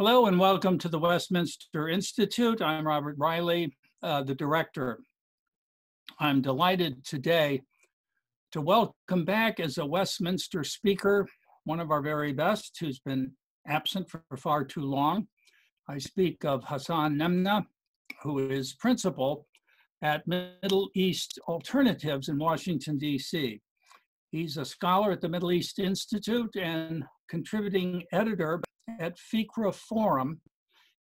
Hello and welcome to the Westminster Institute. I'm Robert Reilly, uh, the director. I'm delighted today to welcome back as a Westminster speaker, one of our very best who's been absent for far too long. I speak of Hassan Mneimneh, who is principal at Middle East Alternatives in Washington, D.C. He's a scholar at the Middle East Institute and contributing editor at Fikra Forum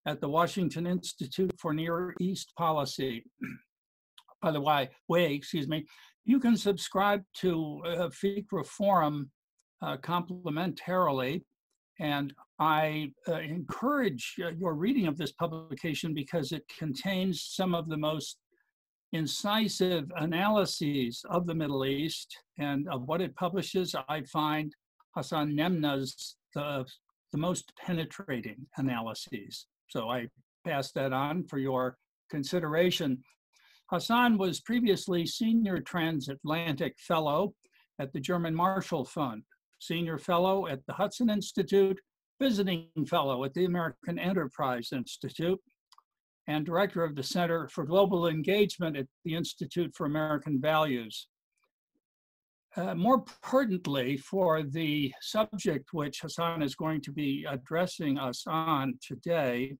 at the Washington Institute for Near East Policy. By the way, way, excuse me, you can subscribe to uh, Fikra Forum uh, and I uh, encourage uh, your reading of this publication because it contains some of the most incisive analyses of the Middle East and of what it publishes. I find Hassan Mneimneh's the the most penetrating analyses. So I pass that on for your consideration. Hassan was previously Senior Transatlantic Fellow at the German Marshall Fund, Senior Fellow at the Hudson Institute, Visiting Fellow at the American Enterprise Institute, and Director of the Center for Global Engagement at the Institute for American Values. Uh, more pertinently, for the subject which Hassan is going to be addressing us on today,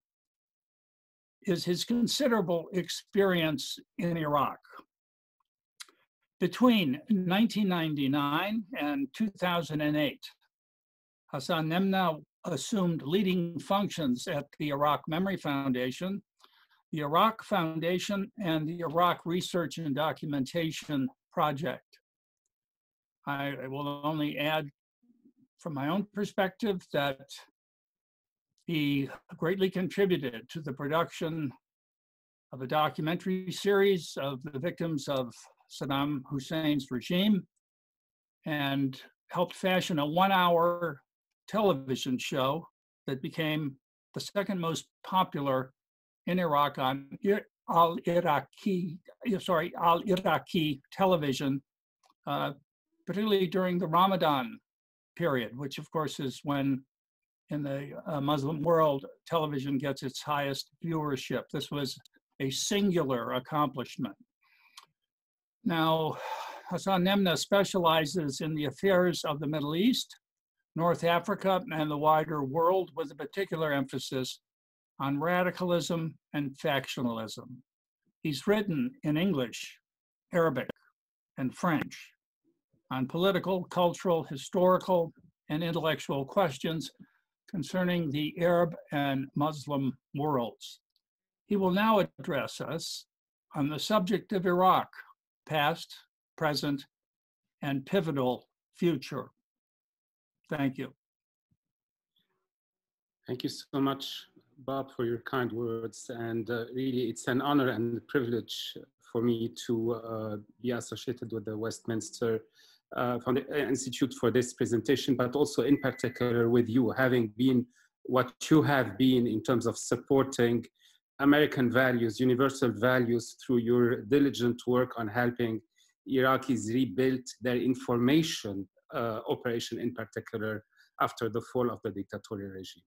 is his considerable experience in Iraq. Between 1999 and 2008, Hassan Mneimneh assumed leading functions at the Iraq Memory Foundation, the Iraq Foundation, and the Iraq Research and Documentation Project. I, I will only add from my own perspective that he greatly contributed to the production of a documentary series of the victims of Saddam Hussein's regime and helped fashion a one hour television show that became the second most popular in Iraq on Al Iraqi, sorry, Al Iraqi television, uh, particularly during the Ramadan period, which of course is when in the uh, Muslim world television gets its highest viewership. This was a singular accomplishment. Now, Hassan Mneimneh specializes in the affairs of the Middle East, North Africa, and the wider world with a particular emphasis on radicalism and factionalism. He's written in English, Arabic, and French on political, cultural, historical, and intellectual questions concerning the Arab and Muslim worlds. He will now address us on the subject of Iraq, past, present, and pivotal future. Thank you. Thank you so much, Bob, for your kind words. And uh, really, it's an honor and privilege for me to uh, be associated with the Westminster Institute for this presentation, but also in particular with you, having been what you have been in terms of supporting American values, universal values through your diligent work on helping Iraqis rebuild their information uh, operation in particular after the fall of the dictatorial regime.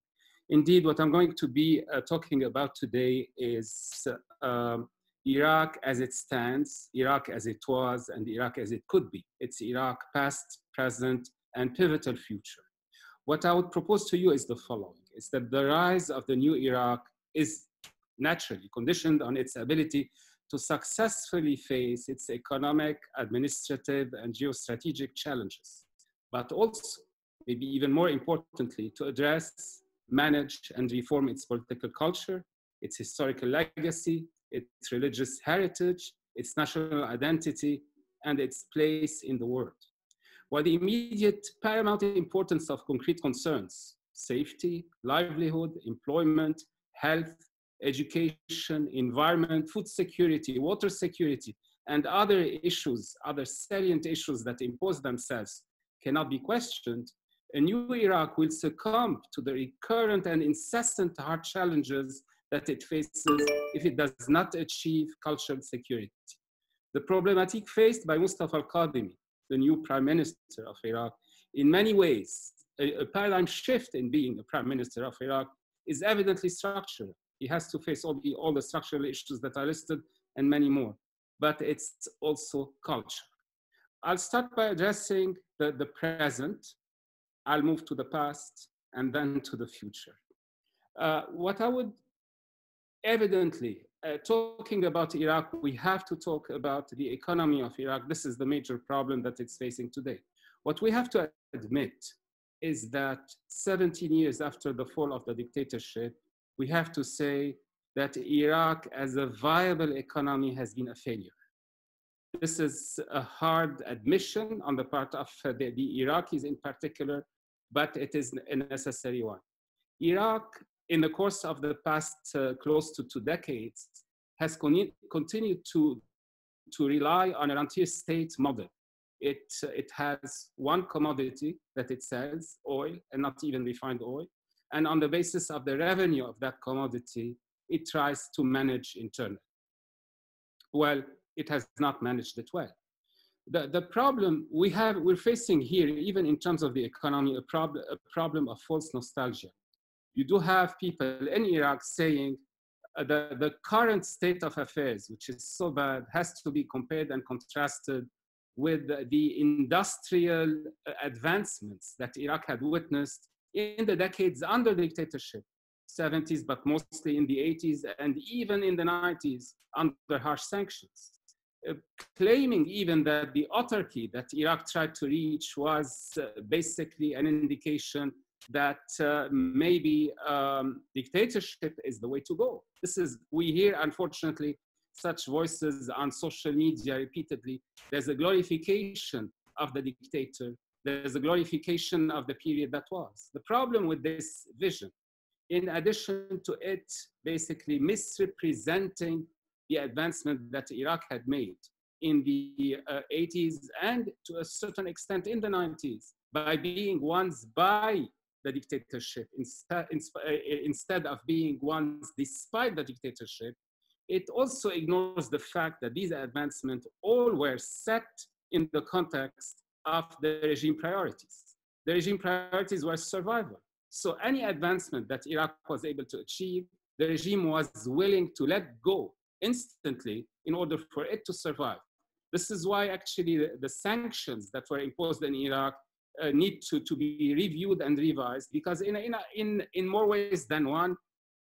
Indeed, what I'm going to be uh, talking about today is uh, Iraq as it stands, Iraq as it was, and Iraq as it could be. It's Iraq past, present, and pivotal future. What I would propose to you is the following, is that the rise of the new Iraq is naturally conditioned on its ability to successfully face its economic, administrative, and geostrategic challenges, but also, maybe even more importantly, to address, manage, and reform its political culture, its historical legacy, its religious heritage, its national identity, and its place in the world. While the immediate paramount importance of concrete concerns, safety, livelihood, employment, health, education, environment, food security, water security, and other issues, other salient issues that impose themselves cannot be questioned, a new Iraq will succumb to the recurrent and incessant hard challenges that it faces if it does not achieve cultural security. The problematic faced by Mustafa al-Kadhimi, the new prime minister of Iraq, in many ways, a, a paradigm shift in being a prime minister of Iraq, is evidently structural. He has to face all the, all the structural issues that are listed and many more, but it's also culture. I'll start by addressing the, the present. I'll move to the past and then to the future. Uh, what I would evidently, uh, talking about Iraq, we have to talk about the economy of Iraq. This is the major problem that it's facing today. What we have to admit is that 17 years after the fall of the dictatorship, we have to say that Iraq as a viable economy has been a failure. This is a hard admission on the part of the, the Iraqis in particular, but it is a necessary one. Iraq, in the course of the past uh, close to two decades, has con continued to, to rely on an rentier state model. It, uh, it has one commodity that it sells, oil, and not even refined oil. And on the basis of the revenue of that commodity, it tries to manage internally. Well, it has not managed it well. The, the problem we have, we're facing here, even in terms of the economy, a, prob a problem of false nostalgia. You do have people in Iraq saying uh, the, the current state of affairs, which is so bad, has to be compared and contrasted with the industrial uh, advancements that Iraq had witnessed in the decades under dictatorship, 70s, but mostly in the 80s and even in the 90s under harsh sanctions. Uh, claiming even that the autarky that Iraq tried to reach was basically an indication that uh, maybe um, dictatorship is the way to go. This is, we hear, unfortunately, such voices on social media repeatedly. There's a glorification of the dictator. There's a glorification of the period that was. The problem with this vision, in addition to it basically misrepresenting the advancement that Iraq had made in the uh, 80s and to a certain extent in the 90s by being ones by the dictatorship instead, uh, instead of being ones despite the dictatorship, it also ignores the fact that these advancements all were set in the context of the regime priorities. The regime priorities were survival. So any advancement that Iraq was able to achieve, the regime was willing to let go instantly in order for it to survive. This is why actually the, the sanctions that were imposed in Iraq uh, need to, to be reviewed and revised because in, in, in, in more ways than one,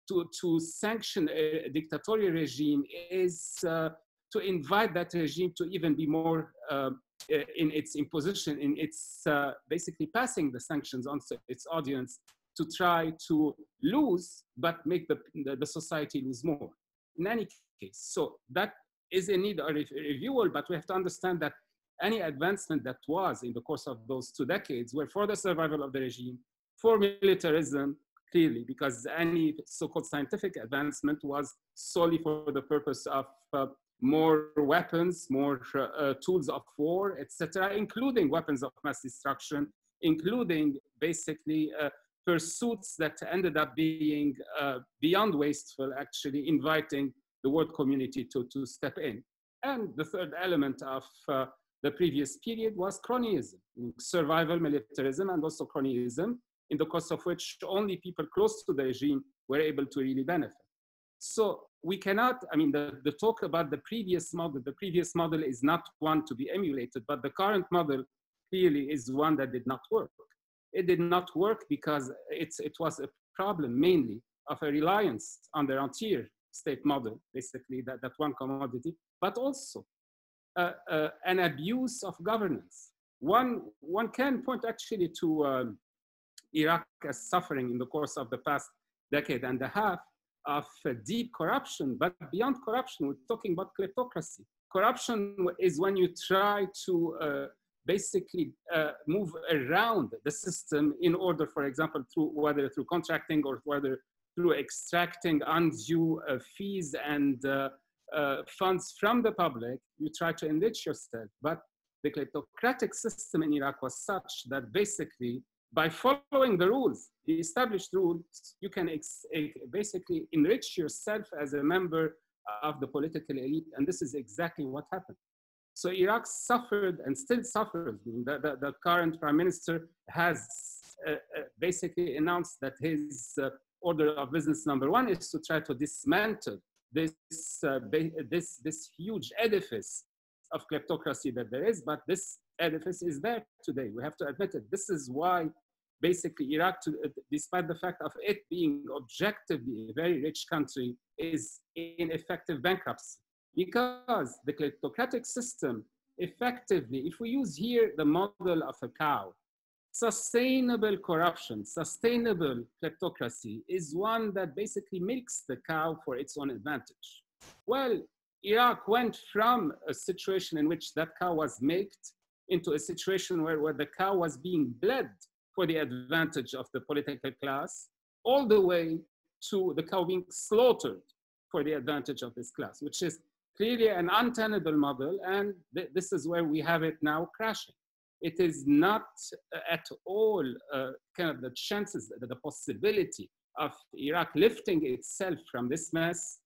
to, to sanction a dictatorial regime is uh, to invite that regime to even be more uh, in its imposition, in its uh, basically passing the sanctions on its audience to try to lose, but make the, the, the society lose more. In any case, so that is in need of review, but we have to understand that any advancement that was in the course of those two decades were for the survival of the regime, for militarism, clearly, because any so-called scientific advancement was solely for the purpose of uh, more weapons, more uh, tools of war, etc., including weapons of mass destruction, including basically uh, pursuits that ended up being uh, beyond wasteful, actually inviting the world community to, to step in. And the third element of uh, the previous period was cronyism, survival militarism, and also cronyism, in the course of which only people close to the regime were able to really benefit. So we cannot, I mean, the, the talk about the previous model, the previous model is not one to be emulated, but the current model clearly is one that did not work. It did not work because it's, it was a problem mainly of a reliance on the rentier state model, basically that, that one commodity, but also an abuse of governance. One, one can point actually to um, Iraq as suffering in the course of the past decade and a half of uh, deep corruption, but beyond corruption, we're talking about kleptocracy. Corruption is when you try to uh, basically uh, move around the system in order, for example, through whether through contracting or whether through extracting undue uh, fees and uh, funds from the public, you try to enrich yourself. But the kleptocratic system in Iraq was such that basically by following the rules, the established rules, you can basically enrich yourself as a member of the political elite. And this is exactly what happened. So Iraq suffered and still suffers. The, the, the current prime minister has uh, uh, basically announced that his uh, order of business number one is to try to dismantle this, uh, this, this huge edifice of kleptocracy that there is, but this edifice is there today. We have to admit it. This is why basically Iraq, to, uh, despite the fact of it being objectively a very rich country, is in effective bankruptcy because the kleptocratic system effectively, if we use here the model of a cow, sustainable corruption, sustainable kleptocracy is one that basically milks the cow for its own advantage. Well, Iraq went from a situation in which that cow was milked into a situation where, where the cow was being bled for the advantage of the political class, all the way to the cow being slaughtered for the advantage of this class, which is clearly an untenable model, and th this is where we have it now crashing. It is not uh, at all uh, kind of the chances, the, the possibility of Iraq lifting itself from this mess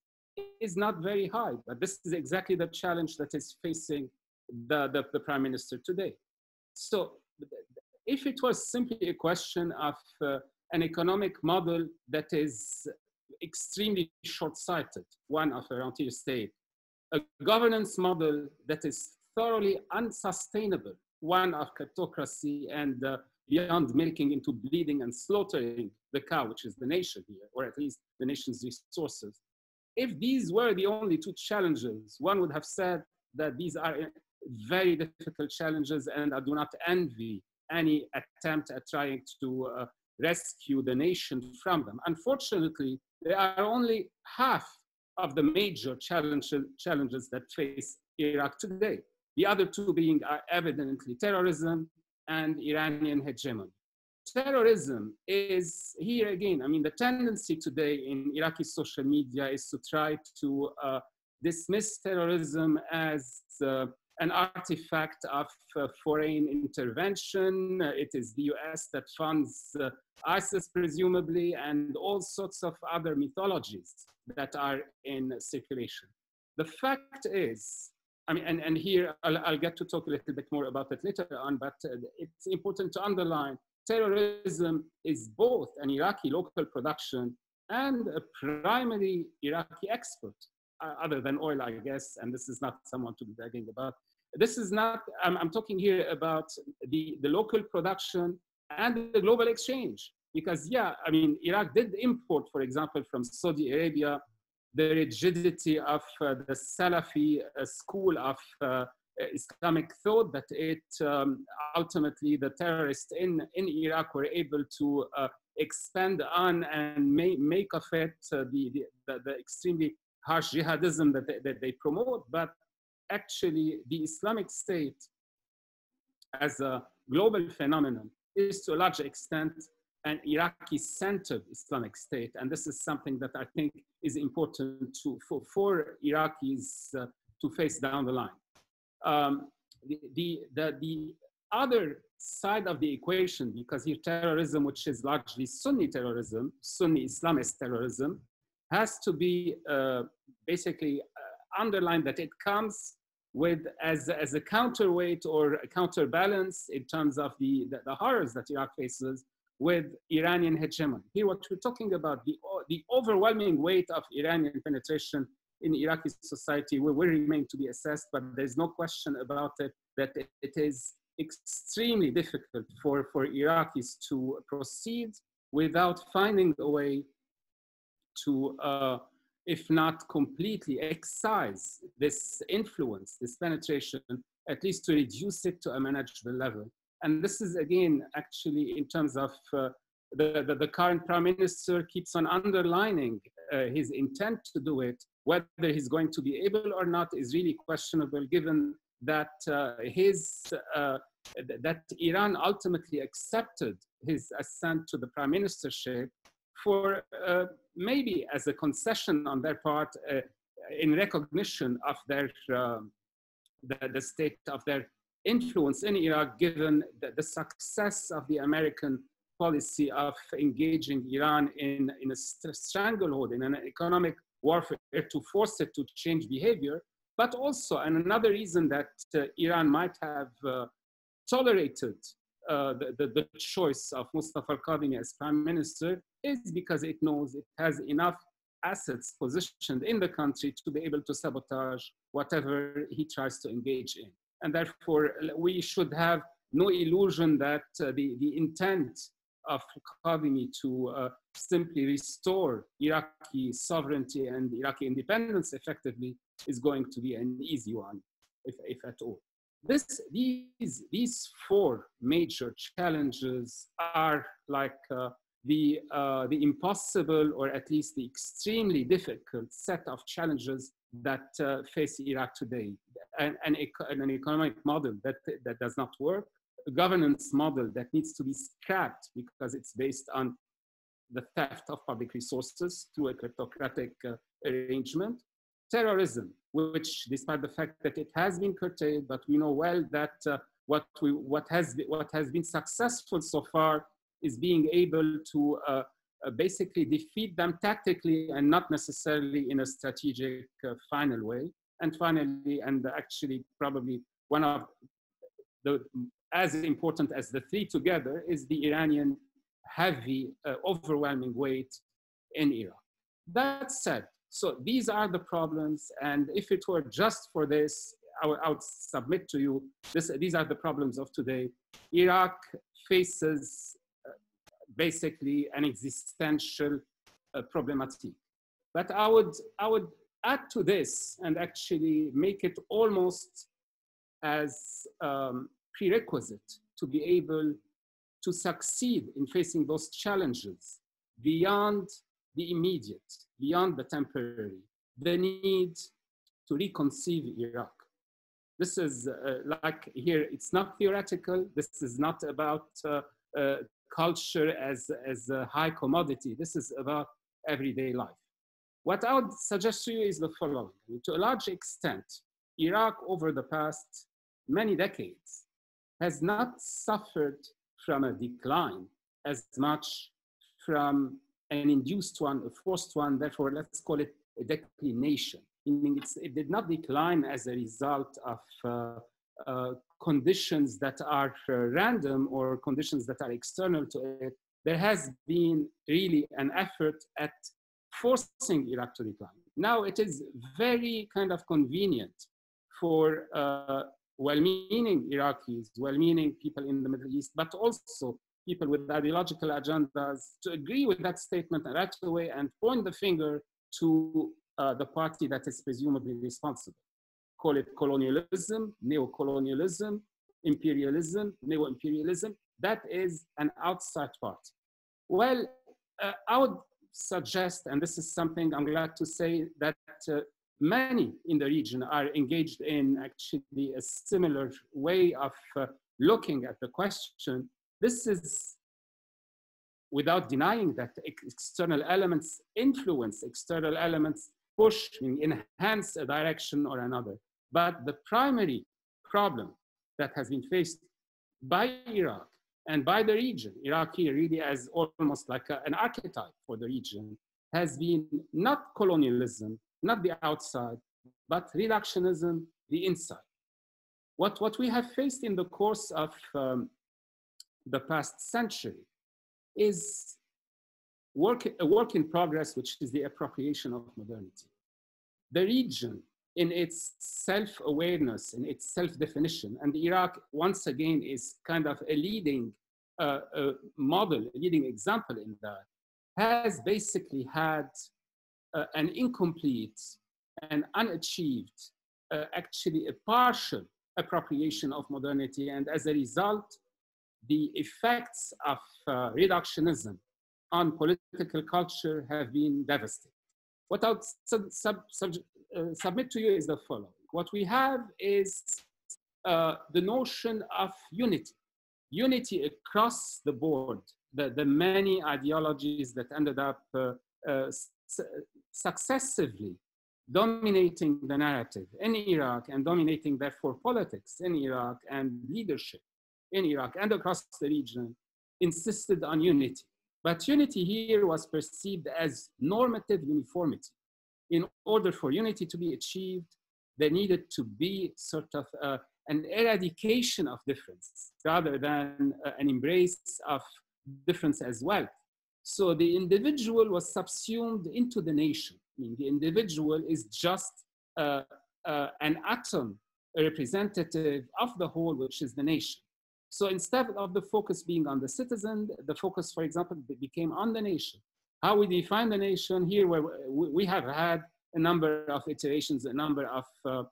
is not very high. But this is exactly the challenge that is facing the, the, the prime minister today. So if it was simply a question of uh, an economic model that is extremely short-sighted, one of a rentier state, a governance model that is thoroughly unsustainable, one of kleptocracy and uh, beyond milking into bleeding and slaughtering the cow, which is the nation here, or at least the nation's resources. If these were the only two challenges, one would have said that these are very difficult challenges and I do not envy any attempt at trying to uh, rescue the nation from them. Unfortunately, they are only half of the major challenges that face Iraq today. The other two being are evidently terrorism and Iranian hegemony. Terrorism is here again, I mean, the tendency today in Iraqi social media is to try to uh, dismiss terrorism as uh, an artifact of uh, foreign intervention. it is the US that funds uh, ISIS, presumably, and all sorts of other mythologies that are in circulation. The fact is, I mean, and, and here I'll, I'll get to talk a little bit more about it later on, but uh, it's important to underline terrorism is both an Iraqi local production and a primary Iraqi export, uh, other than oil, I guess, and this is not someone to be bragging about. This is not, I'm, I'm talking here about the, the local production and the global exchange. Because yeah, I mean, Iraq did import, for example, from Saudi Arabia, the rigidity of uh, the Salafi uh, school of uh, Islamic thought that it um, ultimately the terrorists in, in Iraq were able to expand on and make, make of it the, the, the, extremely harsh jihadism that they, that they promote. But actually, the Islamic State as a global phenomenon is to a large extent an Iraqi-centered Islamic State. And this is something that I think is important to, for, for Iraqis uh, to face down the line. Um, the, the, the, the, other side of the equation, because here terrorism, which is largely Sunni terrorism, Sunni Islamist terrorism, has to be uh, basically uh, underlined that it comes with as, as a counterweight or a counterbalance in terms of the, the, the horrors that Iraq faces with Iranian hegemony. Here, what we're talking about, the, the overwhelming weight of Iranian penetration in Iraqi society will, will remain to be assessed, but there's no question about it that it, it is extremely difficult for, for Iraqis to proceed without finding a way to, uh, if not completely excise this influence, this penetration, at least to reduce it to a manageable level. And this is again, actually, in terms of uh, the, the, the, current prime minister keeps on underlining uh, his intent to do it. Whether he's going to be able or not is really questionable, given that uh, his uh, that Iran ultimately accepted his ascent to the prime ministership for uh, maybe as a concession on their part uh, in recognition of their um, the, the state of their influence in Iraq given the, the success of the American policy of engaging Iran in, in a stranglehold, in an economic warfare to force it to change behavior, but also, and another reason that uh, Iran might have uh, tolerated uh, the, the, the, choice of Mustafa al-Kadhimi as prime minister is because it knows it has enough assets positioned in the country to be able to sabotage whatever he tries to engage in. And therefore, we should have no illusion that uh, the, the intent of Kadhimi to uh, simply restore Iraqi sovereignty and Iraqi independence effectively is going to be an easy one, if, if at all. This, these, these four major challenges are like uh, the, uh, the impossible or at least the extremely difficult set of challenges that uh, face Iraq today. An, an, an, economic model that, that does not work, a governance model that needs to be scrapped because it's based on the theft of public resources through a kleptocratic uh, arrangement, terrorism, which despite the fact that it has been curtailed, but we know well that uh, what, we, what, has what has been successful so far is being able to uh, basically defeat them tactically and not necessarily in a strategic uh, final way. And finally, and actually probably one of the as important as the three together is the Iranian heavy, uh, overwhelming weight in Iraq. That said, so these are the problems, and if it were just for this, I would, I would submit to you, this, these are the problems of today. Iraq faces uh, basically an existential uh, problematic. But I would, I would add to this and actually make it almost as um, prerequisite to be able to succeed in facing those challenges beyond the immediate, beyond the temporary, the need to reconceive Iraq. This is uh, like here, it's not theoretical. This is not about uh, uh, culture as, as a high commodity. This is about everyday life. What I would suggest to you is the following. To a large extent, Iraq over the past many decades has not suffered from a decline as much from an induced one, a forced one, therefore let's call it a declination, meaning it did not decline as a result of uh, uh, conditions that are uh, random or conditions that are external to it. There has been really an effort at forcing Iraq to decline. Now it is very kind of convenient for uh, well-meaning Iraqis, well-meaning people in the Middle East, but also people with ideological agendas to agree with that statement right away and point the finger to uh, the party that is presumably responsible. Call it colonialism, neo-colonialism, imperialism, neo-imperialism. That is an outside part. Well, uh, I would suggest, and this is something I'm glad to say, that uh, many in the region are engaged in actually a similar way of uh, looking at the question. This is without denying that external elements influence, external elements push, enhance a direction or another. But the primary problem that has been faced by Iraq and by the region, Iraq here really as almost like a, an archetype for the region, has been not colonialism, not the outside, but reductionism, the inside. What, what we have faced in the course of um, the past century is work, a work in progress, which is the appropriation of modernity. The region, in its self-awareness, in its self-definition, and Iraq, once again, is kind of a leading uh, a model, a leading example in that, has basically had uh, an incomplete and unachieved, uh, actually a partial appropriation of modernity. And as a result, the effects of uh, reductionism on political culture have been devastating. Sub, sub, sub, uh, submit to you is the following. What we have is uh, the notion of unity, unity across the board, the, the many ideologies that ended up uh, uh, successively dominating the narrative in Iraq and dominating therefore politics in Iraq and leadership in Iraq and across the region insisted on unity. But unity here was perceived as normative uniformity. In order for unity to be achieved, there needed to be sort of a, an eradication of difference rather than uh, an embrace of difference as well. So the individual was subsumed into the nation. I mean, the individual is just uh, uh, an atom, a representative of the whole, which is the nation. So instead of the focus being on the citizen, the focus, for example, became on the nation. How we define the nation here, where we have had a number of iterations, a number of uh,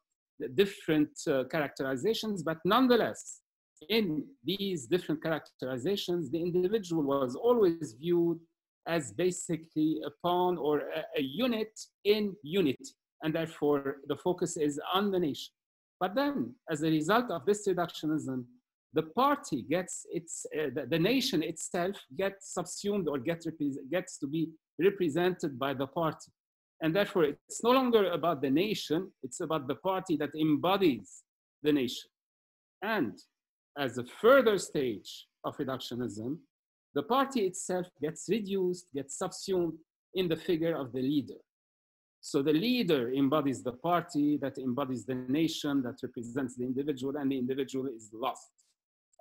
different uh, characterizations, but nonetheless, in these different characterizations, the individual was always viewed as basically a pawn or a, a unit in unity, and therefore the focus is on the nation. But then, as a result of this reductionism, the party gets its, uh, the, the, nation itself gets subsumed or gets, gets to be represented by the party. And therefore, it's no longer about the nation, it's about the party that embodies the nation. And as a further stage of reductionism, the party itself gets reduced, gets subsumed in the figure of the leader. So the leader embodies the party that embodies the nation that represents the individual, and the individual is lost.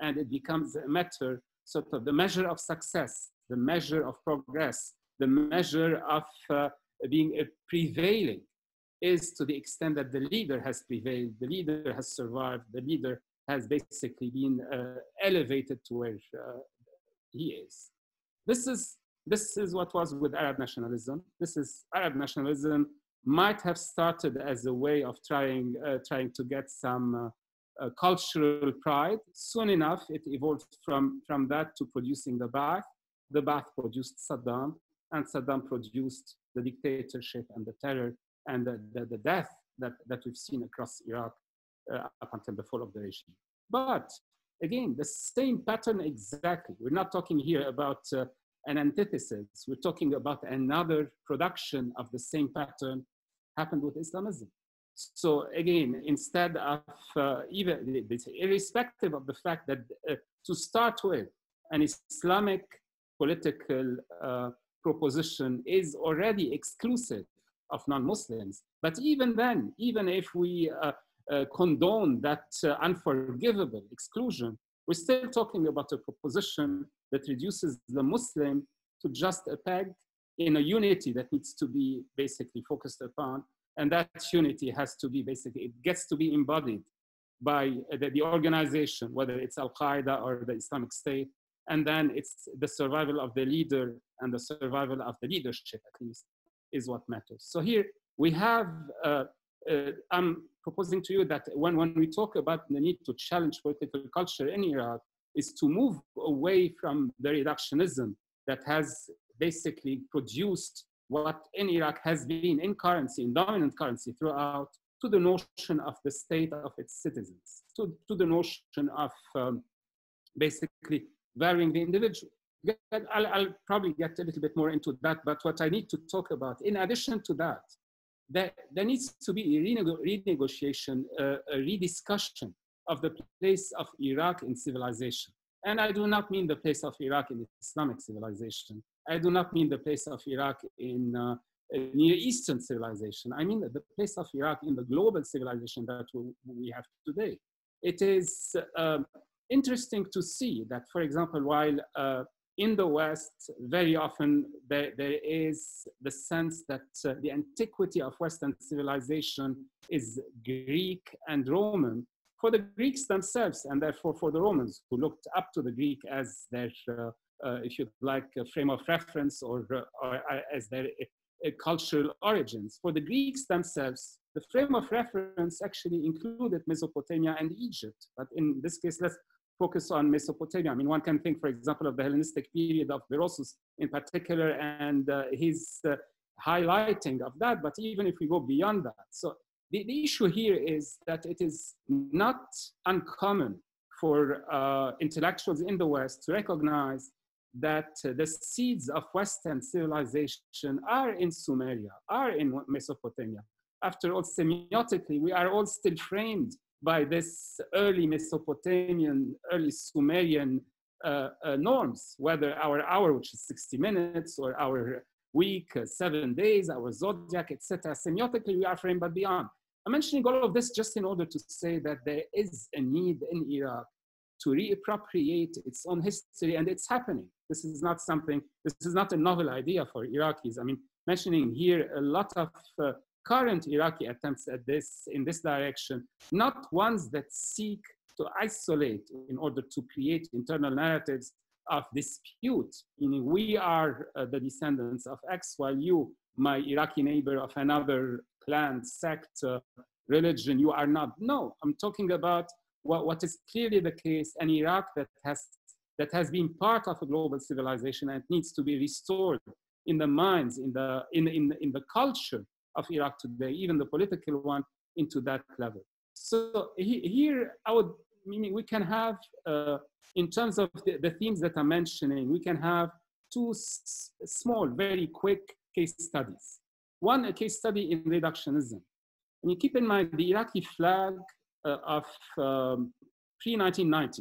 And it becomes a matter, sort of the measure of success, the measure of progress, the measure of uh, being prevailing is to the extent that the leader has prevailed, the leader has survived, the leader has basically been uh, elevated to where uh, he is. This is, this is what was with Arab nationalism. This is Arab nationalism might have started as a way of trying, uh, trying to get some uh, cultural pride. Soon enough, it evolved from, from that to producing the Ba'ath. The Ba'ath produced Saddam, and Saddam produced the dictatorship and the terror and the, the, the death that, that we've seen across Iraq uh, up until the fall of the regime. But again, the same pattern exactly. We're not talking here about uh, an antithesis. We're talking about another production of the same pattern happened with Islamism. So again, instead of uh, even irrespective of the fact that uh, to start with, an Islamic political uh, proposition is already exclusive of non-Muslims. But even then, even if we uh, uh, condone that uh, unforgivable exclusion, we're still talking about a proposition that reduces the Muslim to just a peg in a unity that needs to be basically focused upon. And that unity has to be basically, it gets to be embodied by the, the organization, whether it's Al Qaeda or the Islamic State. And then it's the survival of the leader and the survival of the leadership, at least, is what matters. So here we have, uh, uh, I'm proposing to you that when, when we talk about the need to challenge political culture in Iraq, is to move away from the reductionism that has basically produced what in Iraq has been in currency, in dominant currency throughout, to the notion of the state of its citizens, to, to the notion of um, basically varying the individual. I'll, I'll, probably get a little bit more into that, but what I need to talk about, in addition to that, there, there needs to be a renegotiation, uh, a rediscussion of the place of Iraq in civilization. And I do not mean the place of Iraq in Islamic civilization. I do not mean the place of Iraq in uh, Near Eastern civilization. I mean the place of Iraq in the global civilization that we have today. It is uh, interesting to see that, for example, while uh, in the West, very often there, there is the sense that uh, the antiquity of Western civilization is Greek and Roman for the Greeks themselves, and therefore for the Romans who looked up to the Greek as their, uh, if you like, a frame of reference or, uh, or uh, as their uh, cultural origins. For the Greeks themselves, the frame of reference actually included Mesopotamia and Egypt. But in this case, let's focus on Mesopotamia. I mean, one can think, for example, of the Hellenistic period of Berosus in particular and uh, his uh, highlighting of that. But even if we go beyond that, so the, the issue here is that it is not uncommon for uh, intellectuals in the West to recognize that uh, the seeds of Western civilization are in Sumeria, are in Mesopotamia. After all, semiotically, we are all still framed by this early Mesopotamian, early Sumerian uh, uh, norms, whether our hour, which is 60 minutes, or our week, uh, seven days, our zodiac, etc. Semiotically, we are framed, but beyond. I'm mentioning all of this just in order to say that there is a need in Iraq to reappropriate its own history, and it's happening. This is not something, this is not a novel idea for Iraqis. I mean, mentioning here a lot of uh, current Iraqi attempts at this in this direction, not ones that seek to isolate in order to create internal narratives of dispute, meaning we are uh, the descendants of X, while you, my Iraqi neighbor of another clan, sect, uh, religion, you are not. No, I'm talking about what, what is clearly the case, an Iraq that has, that has been part of a global civilization and needs to be restored in the minds, in the, in, in, in the culture of Iraq today, even the political one, into that level. So he, here, I would, meaning we can have, uh, in terms of the, the, themes that I'm mentioning, we can have two small, very quick case studies. One, a case study in reductionism. And you keep in mind the Iraqi flag of um, pre-1990,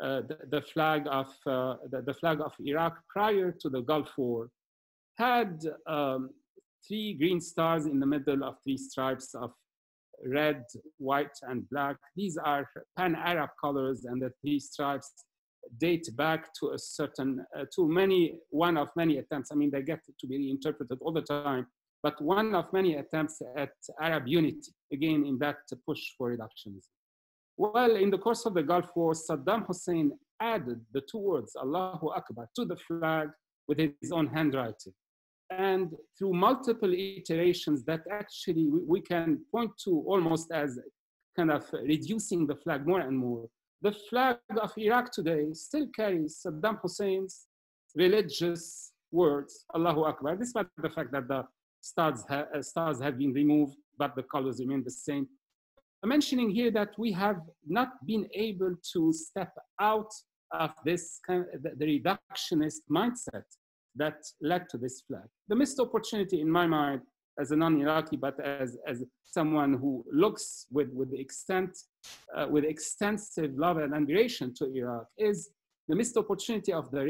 uh, the, the, flag of uh, the, the, flag of Iraq prior to the Gulf War had um, three green stars in the middle of three stripes of red, white, and black. These are pan-Arab colors, and the three stripes date back to a certain, uh, to many, one of many attempts. I mean, they get to be reinterpreted all the time, but one of many attempts at Arab unity, again, in that push for reductionism. Well, in the course of the Gulf War, Saddam Hussein added the two words, Allahu Akbar, to the flag with his own handwriting and through multiple iterations that actually we, can point to almost as kind of reducing the flag more and more. The flag of Iraq today still carries Saddam Hussein's religious words, Allahu Akbar, despite the fact that the stars, ha uh, stars have been removed, but the colors remain the same. I'm mentioning here that we have not been able to step out of this kind of the, reductionist mindset that led to this flag. The missed opportunity in my mind as a non-Iraqi, but as, as someone who looks with, with extent, uh, with extensive love and admiration to Iraq is the missed opportunity of the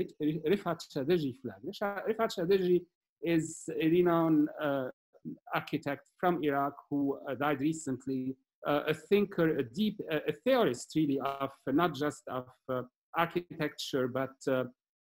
Rifat Chadirji flag. Rifat Chadirji is a renowned uh, architect from Iraq who uh, died recently, uh, a thinker, a deep, a theorist really of not just of architecture, but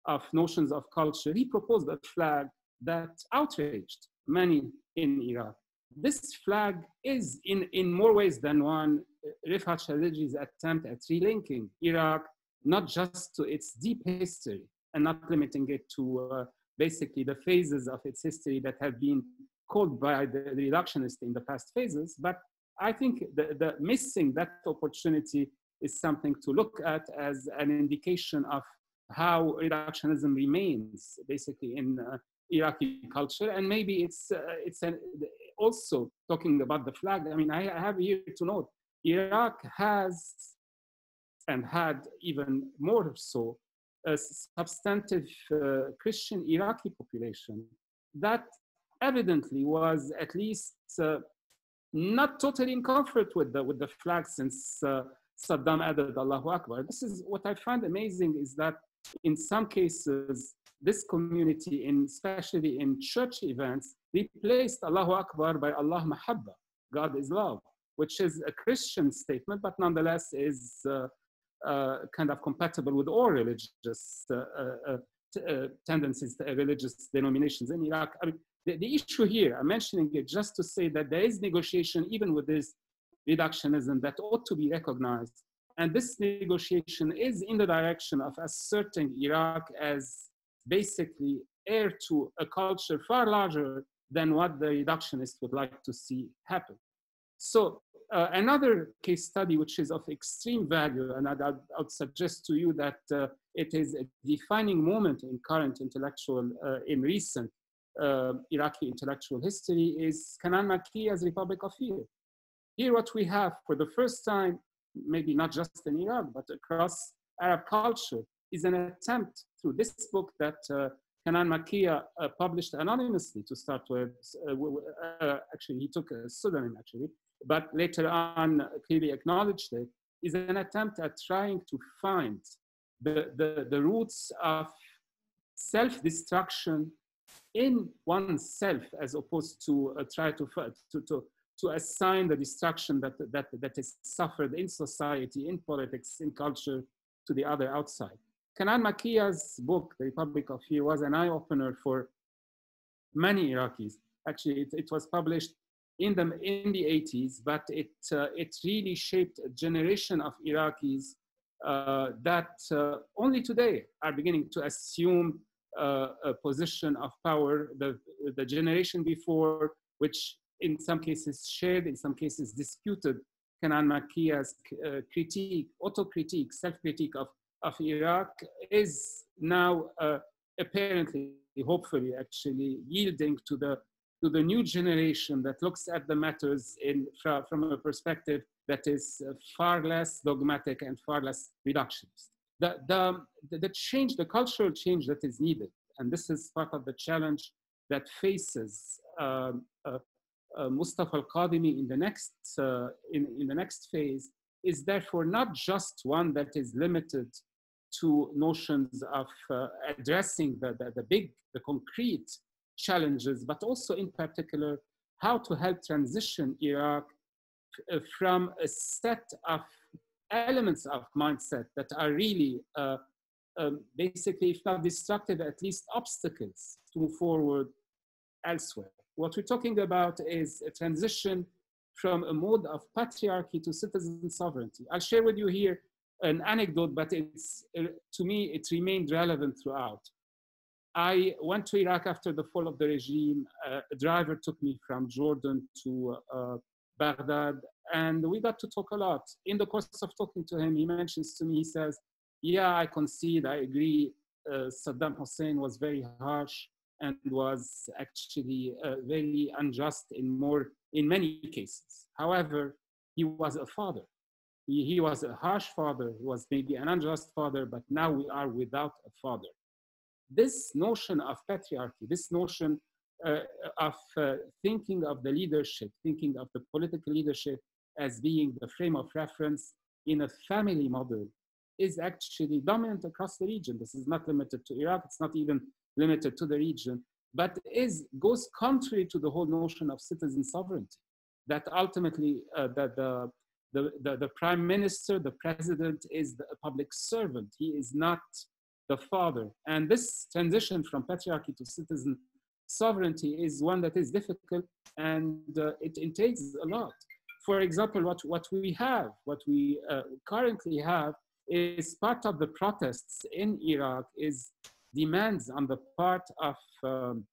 of notions of culture, he proposed a flag that outraged many in Iraq. This flag is, in, in more ways than one, Rifat Chadirji's attempt at relinking Iraq not just to its deep history and not limiting it to uh, basically the phases of its history that have been called by the reductionists in the past phases, but I think the, the missing that opportunity is something to look at as an indication of how reductionism remains basically in uh, Iraqi culture. And maybe it's, uh, it's an, also talking about the flag. I mean, I have here to note Iraq has and had even more so a substantive uh, Christian Iraqi population that evidently was at least uh, not totally in comfort with the, with the flag since uh, Saddam added Allahu Akbar. This is what I find amazing is that in some cases, this community, in, especially in church events, replaced Allahu Akbar by Allah Mahabba, God is love, which is a Christian statement, but nonetheless is uh, kind of compatible with all religious uh, uh, uh tendencies, uh, religious denominations in Iraq. I mean, the, the issue here, I'm mentioning it just to say that there is negotiation even with this reductionism that ought to be recognized and this negotiation is in the direction of asserting Iraq as basically heir to a culture far larger than what the reductionists would like to see happen. So uh, another case study which is of extreme value, and I'd, I'd, suggest to you that uh, it is a defining moment in current intellectual, uh, in recent uh, Iraqi intellectual history, is Kanan Makiya's Republic of Fear. Here what we have for the first time maybe not just in Iraq, but across Arab culture, is an attempt through this book that uh, Kanan Makiya uh, published anonymously to start with. Uh actually, he took a pseudonym, actually, but later on clearly acknowledged it, is an attempt at trying to find the, the, the roots of self-destruction in oneself as opposed to uh, try to, to, to, to assign the destruction that, that, that is suffered in society, in politics, in culture to the other outside. Kanan Makiya's book, The Republic of Fear, was an eye-opener for many Iraqis. Actually, it, it, was published in the, in the 80s, but it, uh, it really shaped a generation of Iraqis uh, that uh, only today are beginning to assume uh, a position of power. The, the generation before, which in some cases shared, in some cases disputed Kanan Makiya's uh, critique, auto-critique, self-critique of, of Iraq is now uh, apparently, hopefully, actually yielding to the to the new generation that looks at the matters in, from a perspective that is uh, far less dogmatic and far less reductionist. The, the, the change, the cultural change that is needed, and this is part of the challenge that faces um, uh, uh, Mustafa al-Kadhimi in the next uh, in, in the next phase is therefore not just one that is limited to notions of uh, addressing the, the, the, big, the concrete challenges, but also in particular, how to help transition Iraq uh, from a set of elements of mindset that are really uh, um, basically, if not destructive, at least obstacles to move forward elsewhere. What we're talking about is a transition from a mode of patriarchy to citizen sovereignty. I'll share with you here an anecdote, but it's, uh, to me, it remained relevant throughout. I went to Iraq after the fall of the regime. Uh, a driver took me from Jordan to uh, Baghdad, and we got to talk a lot. In the course of talking to him, he mentions to me, he says, yeah, I concede, I agree, uh, Saddam Hussein was very harsh and was actually uh, very unjust in more, in many cases. However, he was a father. He, he was a harsh father, he was maybe an unjust father, but now we are without a father. This notion of patriarchy, this notion uh, of uh, thinking of the leadership, thinking of the political leadership as being the frame of reference in a family model is actually dominant across the region. This is not limited to Iraq, it's not even limited to the region, but is goes contrary to the whole notion of citizen sovereignty, that ultimately uh, that the, the, the, the, prime minister, the president is the, a public servant. He is not the father. And this transition from patriarchy to citizen sovereignty is one that is difficult and uh, it entails a lot. For example, what, what we have, what we uh, currently have is part of the protests in Iraq is demands on the part of um,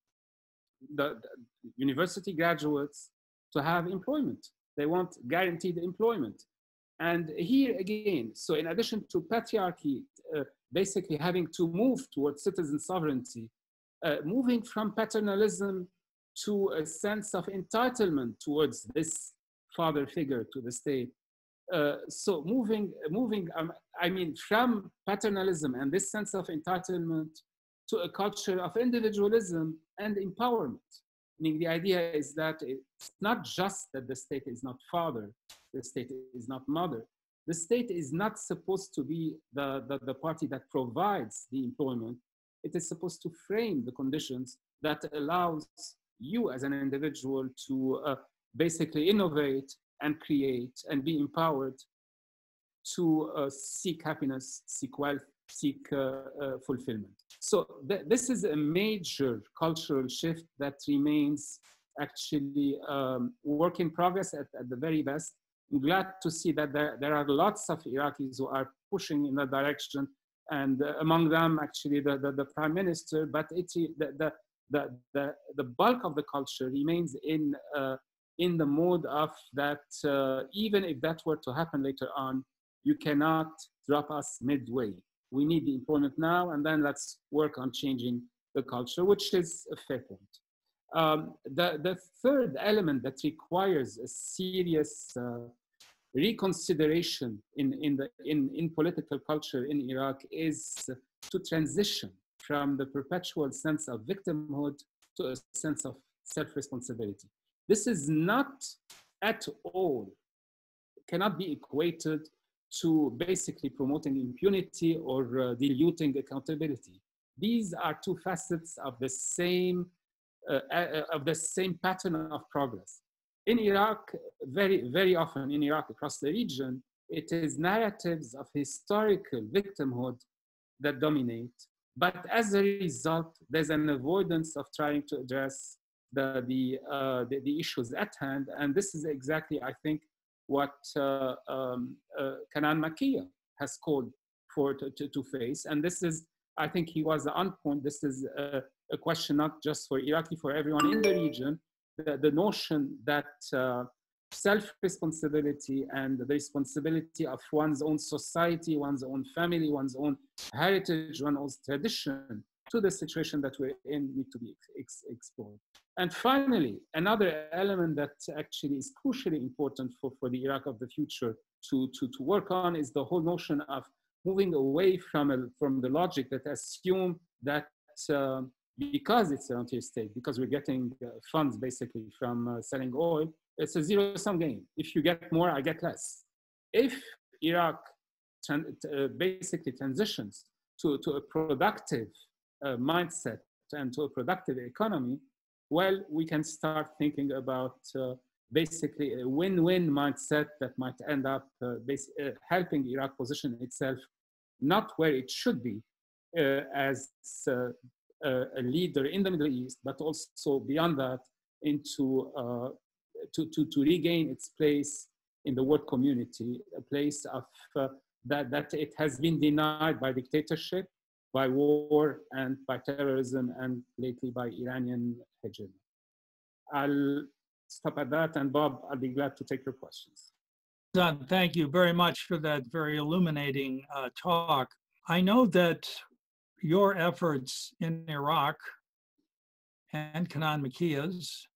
the, the, university graduates to have employment. They want guaranteed employment. And here again, so in addition to patriarchy, uh, basically having to move towards citizen sovereignty, uh, moving from paternalism to a sense of entitlement towards this father figure to the state. Uh, so moving, moving, um, I mean, from paternalism and this sense of entitlement to a culture of individualism and empowerment. Meaning the idea is that it's not just that the state is not father, the state is not mother. The state is not supposed to be the, the, the party that provides the employment. It is supposed to frame the conditions that allows you as an individual to uh, basically innovate and create and be empowered to uh, seek happiness, seek wealth, seek uh, uh, fulfillment. So th this is a major cultural shift that remains actually um, work in progress at, at, the very best. I'm glad to see that there, there are lots of Iraqis who are pushing in that direction and uh, among them actually the, the, the, prime minister, but the, the, the, the, the bulk of the culture remains in, uh, in the mode of that uh, even if that were to happen later on, you cannot drop us midway we need the employment now, and then let's work on changing the culture, which is point. Um, the, the third element that requires a serious uh, reconsideration in, in, the, in, in political culture in Iraq is to transition from the perpetual sense of victimhood to a sense of self-responsibility. This is not at all, cannot be equated to basically promoting impunity or uh, diluting accountability. These are two facets of the same uh, uh, of the same pattern of progress. in Iraq, very, very often in Iraq across the region, it is narratives of historical victimhood that dominate. But as a result, there's an avoidance of trying to address the, the, uh, the, the, issues at hand. And this is exactly, I think, what uh, um, uh, Kanan Makiya has called for to, to, to, face. And this is, I think he was on point. This is a, a question not just for Iraqi, for everyone in the region, the, the notion that uh, self-responsibility and the responsibility of one's own society, one's own family, one's own heritage, one's own tradition to the situation that we're in need to be ex explored. And finally, another element that actually is crucially important for, for the Iraq of the future to, to, to work on is the whole notion of moving away from, a, from the logic that assume that uh, because it's a rentier state, because we're getting uh, funds basically from uh, selling oil, it's a zero sum game. If you get more, I get less. If Iraq uh, basically transitions to, to a productive uh, mindset and to a productive economy, well, we can start thinking about uh, basically a win-win mindset that might end up uh, uh, helping Iraq position itself not where it should be as a leader in the Middle East, but also beyond that into to, to, to regain its place in the world community, a place of uh, that, that it has been denied by dictatorship, by war, and by terrorism, and lately by Iranian hegemony. I'll stop at that, and Bob, I'll be glad to take your questions. Don, thank you very much for that very illuminating uh, talk. I know that your efforts in Iraq and Kanan Makiya's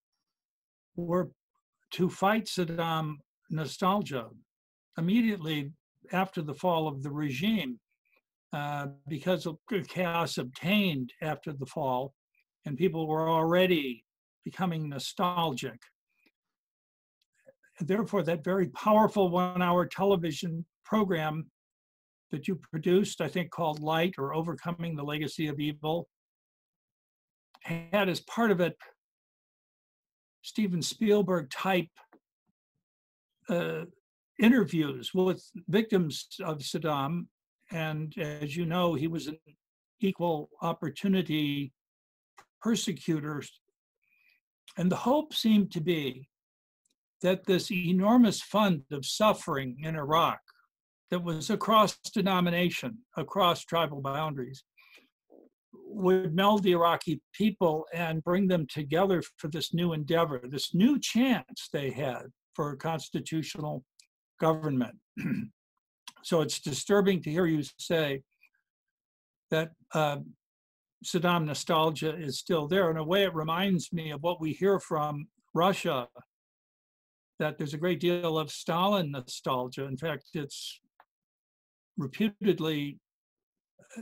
were to fight Saddam nostalgia immediately after the fall of the regime uh, because of the chaos obtained after the fall, and people were already becoming nostalgic. Therefore, that very powerful one hour television program that you produced, I think called Light or Overcoming the Legacy of Evil, had as part of it Steven Spielberg type uh, interviews with victims of Saddam. And as you know, he was an equal opportunity persecutor. And the hope seemed to be that this enormous fund of suffering in Iraq that was across denomination, across tribal boundaries, would meld the Iraqi people and bring them together for this new endeavor, this new chance they had for a constitutional government. so it's disturbing to hear you say that uh, Saddam nostalgia is still there. In a way, it reminds me of what we hear from Russia that there's a great deal of Stalin nostalgia. In fact, it's reputedly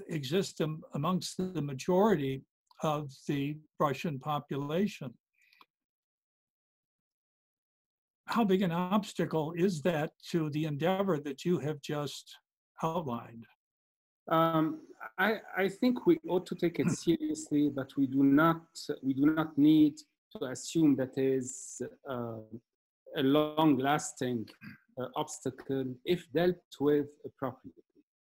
exist amongst the majority of the Russian population. How big an obstacle is that to the endeavor that you have just outlined? Um, I, I, think we ought to take it seriously, but we do not we do not need to assume that there is uh, a long-lasting uh, obstacle if dealt with properly.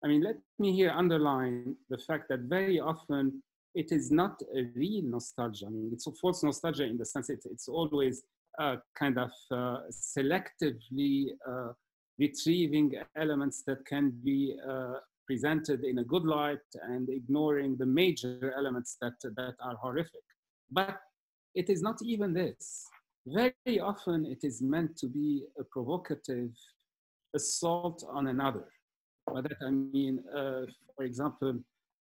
I mean, let me here underline the fact that very often it is not a real nostalgia. I mean, it's a false nostalgia in the sense it's, it's always kind of uh, selectively uh, retrieving elements that can be uh, presented in a good light and ignoring the major elements that, that are horrific. But it is not even this. Very often it is meant to be a provocative assault on another by that I mean, uh, for example,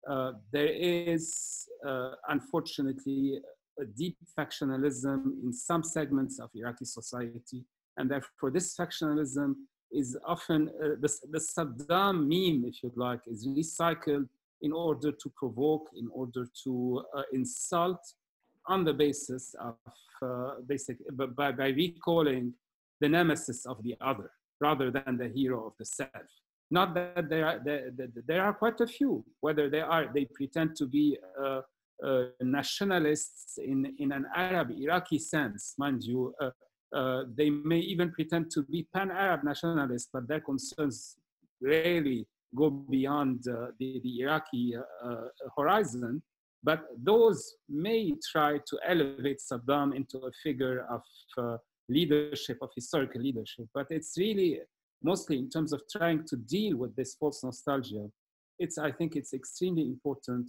uh, there is uh, unfortunately a deep factionalism in some segments of Iraqi society, and therefore this factionalism is often uh, the, the Saddam meme, if you'd like, is recycled in order to provoke, in order to uh, insult on the basis of uh, basic, by, by recalling the nemesis of the other rather than the hero of the self. Not that there are, there, there are quite a few, whether they are, they pretend to be uh, nationalists in, in an Arab Iraqi sense, mind you, uh, Uh, they may even pretend to be pan-Arab nationalists, but their concerns rarely go beyond uh, the, the, Iraqi uh, horizon. But those may try to elevate Saddam into a figure of uh, leadership, of historical leadership. But it's really mostly in terms of trying to deal with this false nostalgia. It's, I think it's extremely important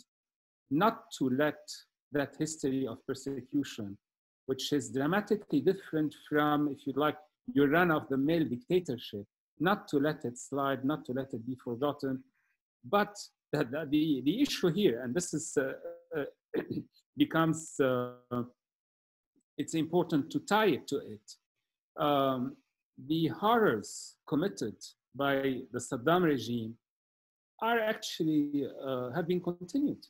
not to let that history of persecution, which is dramatically different from, if you like, your run-of-the-mill dictatorship, not to let it slide, not to let it be forgotten. But the, the, the issue here, and this is uh, uh, becomes, uh, it's important to tie it to it. Um, the horrors committed by the Saddam regime are actually, uh, have been continued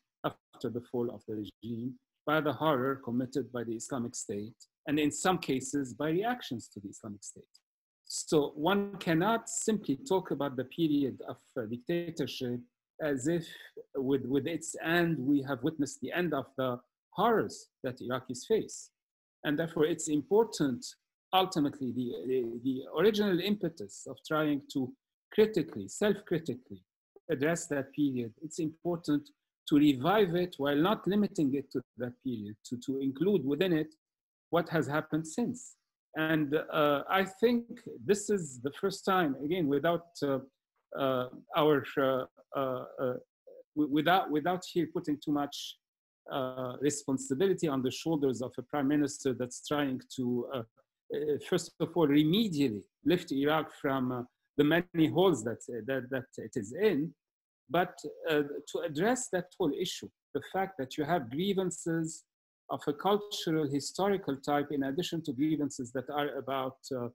after the fall of the regime by the horror committed by the Islamic State, and in some cases by reactions to the Islamic State. So one cannot simply talk about the period of uh, dictatorship as if with, with its end, we have witnessed the end of the horrors that Iraqis face. And therefore it's important, ultimately, the, the, the original impetus of trying to critically, self-critically address that period, it's important to revive it while not limiting it to that period, to, to include within it what has happened since. And uh, I think this is the first time, again, without uh, uh, our, uh, uh, uh, without, without here putting too much responsibility on the shoulders of a prime minister that's trying to, first of all, remedially lift Iraq from the many holes that, that, that it is in, but uh, to address that whole issue, the fact that you have grievances of a cultural, historical type, in addition to grievances that are about uh,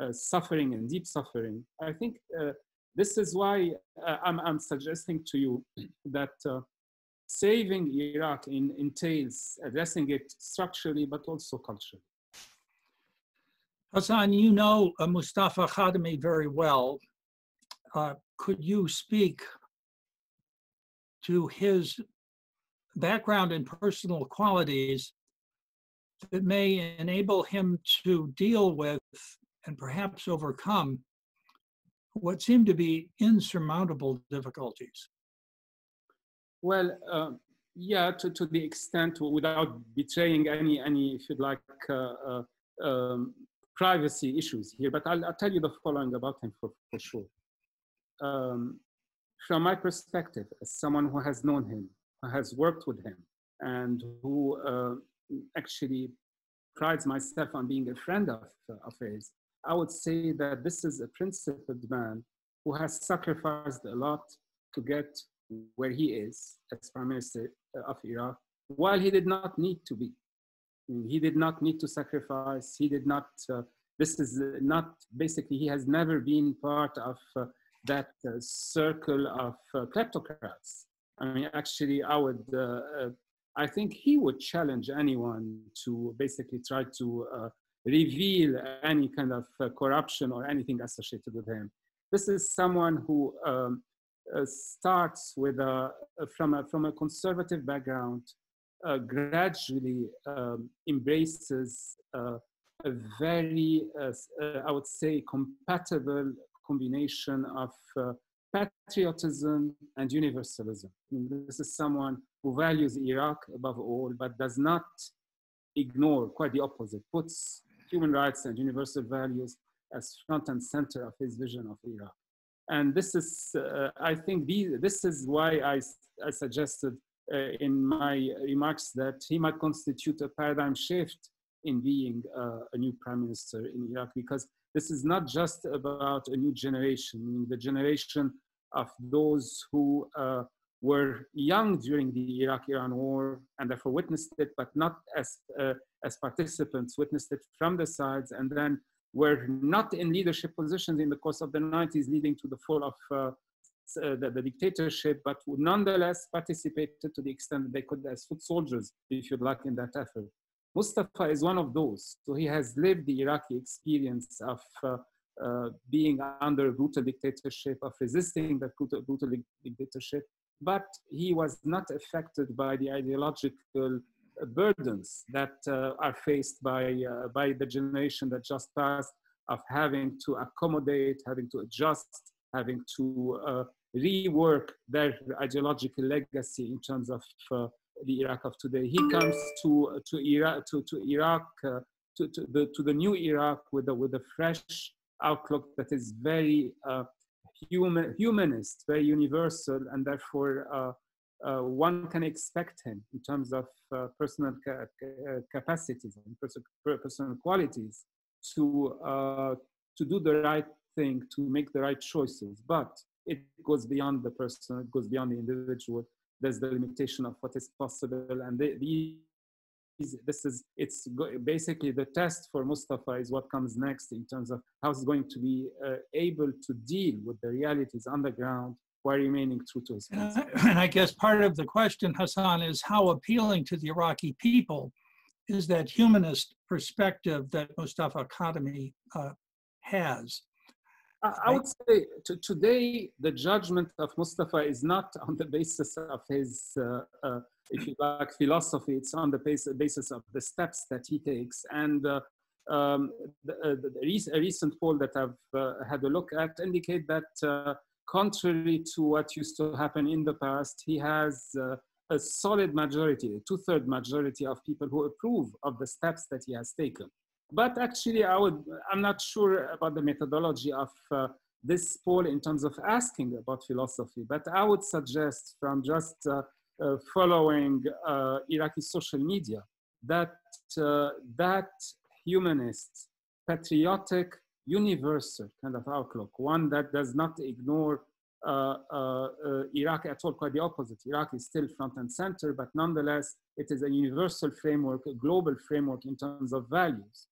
uh, suffering and deep suffering, I think uh, this is why uh, I'm, I'm, suggesting to you that uh, saving Iraq in, entails addressing it structurally, but also culturally. Hassan, you know Mustafa Kadhimi very well. could you speak to his background and personal qualities that may enable him to deal with and perhaps overcome what seem to be insurmountable difficulties. Well, uh, yeah, to, to the extent without betraying any, any if you'd like, uh, uh, um, privacy issues here, but I'll, I'll, tell you the following about him for, for sure. Um, from my perspective, as someone who has known him, who has worked with him, and who uh, actually prides myself on being a friend of, of his, I would say that this is a principled man who has sacrificed a lot to get where he is as prime minister of Iraq, while he did not need to be. He did not need to sacrifice. He did not, uh, this is not, basically, he has never been part of uh, that uh, circle of uh, kleptocrats. I mean, actually, I would, uh, I think he would challenge anyone to basically try to reveal any kind of corruption or anything associated with him. This is someone who um, uh, starts with a, from, a, from a conservative background, uh, gradually um, embraces uh, a very, I would say, compatible combination of uh, patriotism and universalism. I mean, this is someone who values Iraq above all, but does not ignore, quite the opposite, puts human rights and universal values as front and center of his vision of Iraq. And this is, uh, I think, this is why I, I suggested uh, in my remarks that he might constitute a paradigm shift in being uh, a new prime minister in Iraq, because this is not just about a new generation, the generation of those who uh, were young during the Iraq-Iran war and therefore witnessed it, but not as, uh, as participants, witnessed it from the sides and then were not in leadership positions in the course of the 90s, leading to the fall of uh, uh, the, the, dictatorship, but nonetheless participated to the extent that they could as foot soldiers, if you'd like, in that effort. Mustafa is one of those. So he has lived the Iraqi experience of uh, uh, being under a brutal dictatorship, of resisting that brutal, brutal dictatorship, but he was not affected by the ideological burdens that uh, are faced by, uh, by the generation that just passed of having to accommodate, having to adjust, having to uh, rework their ideological legacy in terms of uh, the Iraq of today. He comes to, to Iraq, to, to Iraq uh, to, to, the, to the new Iraq with a, with a fresh outlook that is very uh, human, humanist, very universal, and therefore uh, uh, one can expect him in terms of uh, personal ca uh, capacities and pers personal qualities to, to do the right thing, to make the right choices. But it goes beyond the person, it goes beyond the individual. There's the limitation of what is possible. And the, the this is it's basically the test for Mustafa is what comes next in terms of how he's going to be uh, able to deal with the realities on the ground while remaining true to his and I, and I guess part of the question, Hassan, is how appealing to the Iraqi people is that humanist perspective that Mustafa Kadhimi uh, has. I would say to, today the judgment of Mustafa is not on the basis of his uh, uh, if you like, philosophy. It's on the basis of the steps that he takes. And uh, um, the, uh, the, a recent poll that I've uh, had a look at indicate that uh, contrary to what used to happen in the past, he has a solid majority, a two-third majority of people who approve of the steps that he has taken. But actually, I would, I'm not sure about the methodology of uh, this poll in terms of asking about philosophy, but I would suggest from just uh, following uh, Iraqi social media, that, uh, that humanist, patriotic, universal kind of outlook, one that does not ignore uh, uh, uh, Iraq at all, quite the opposite. Iraq is still front and center, but nonetheless, it is a universal framework, a global framework in terms of values,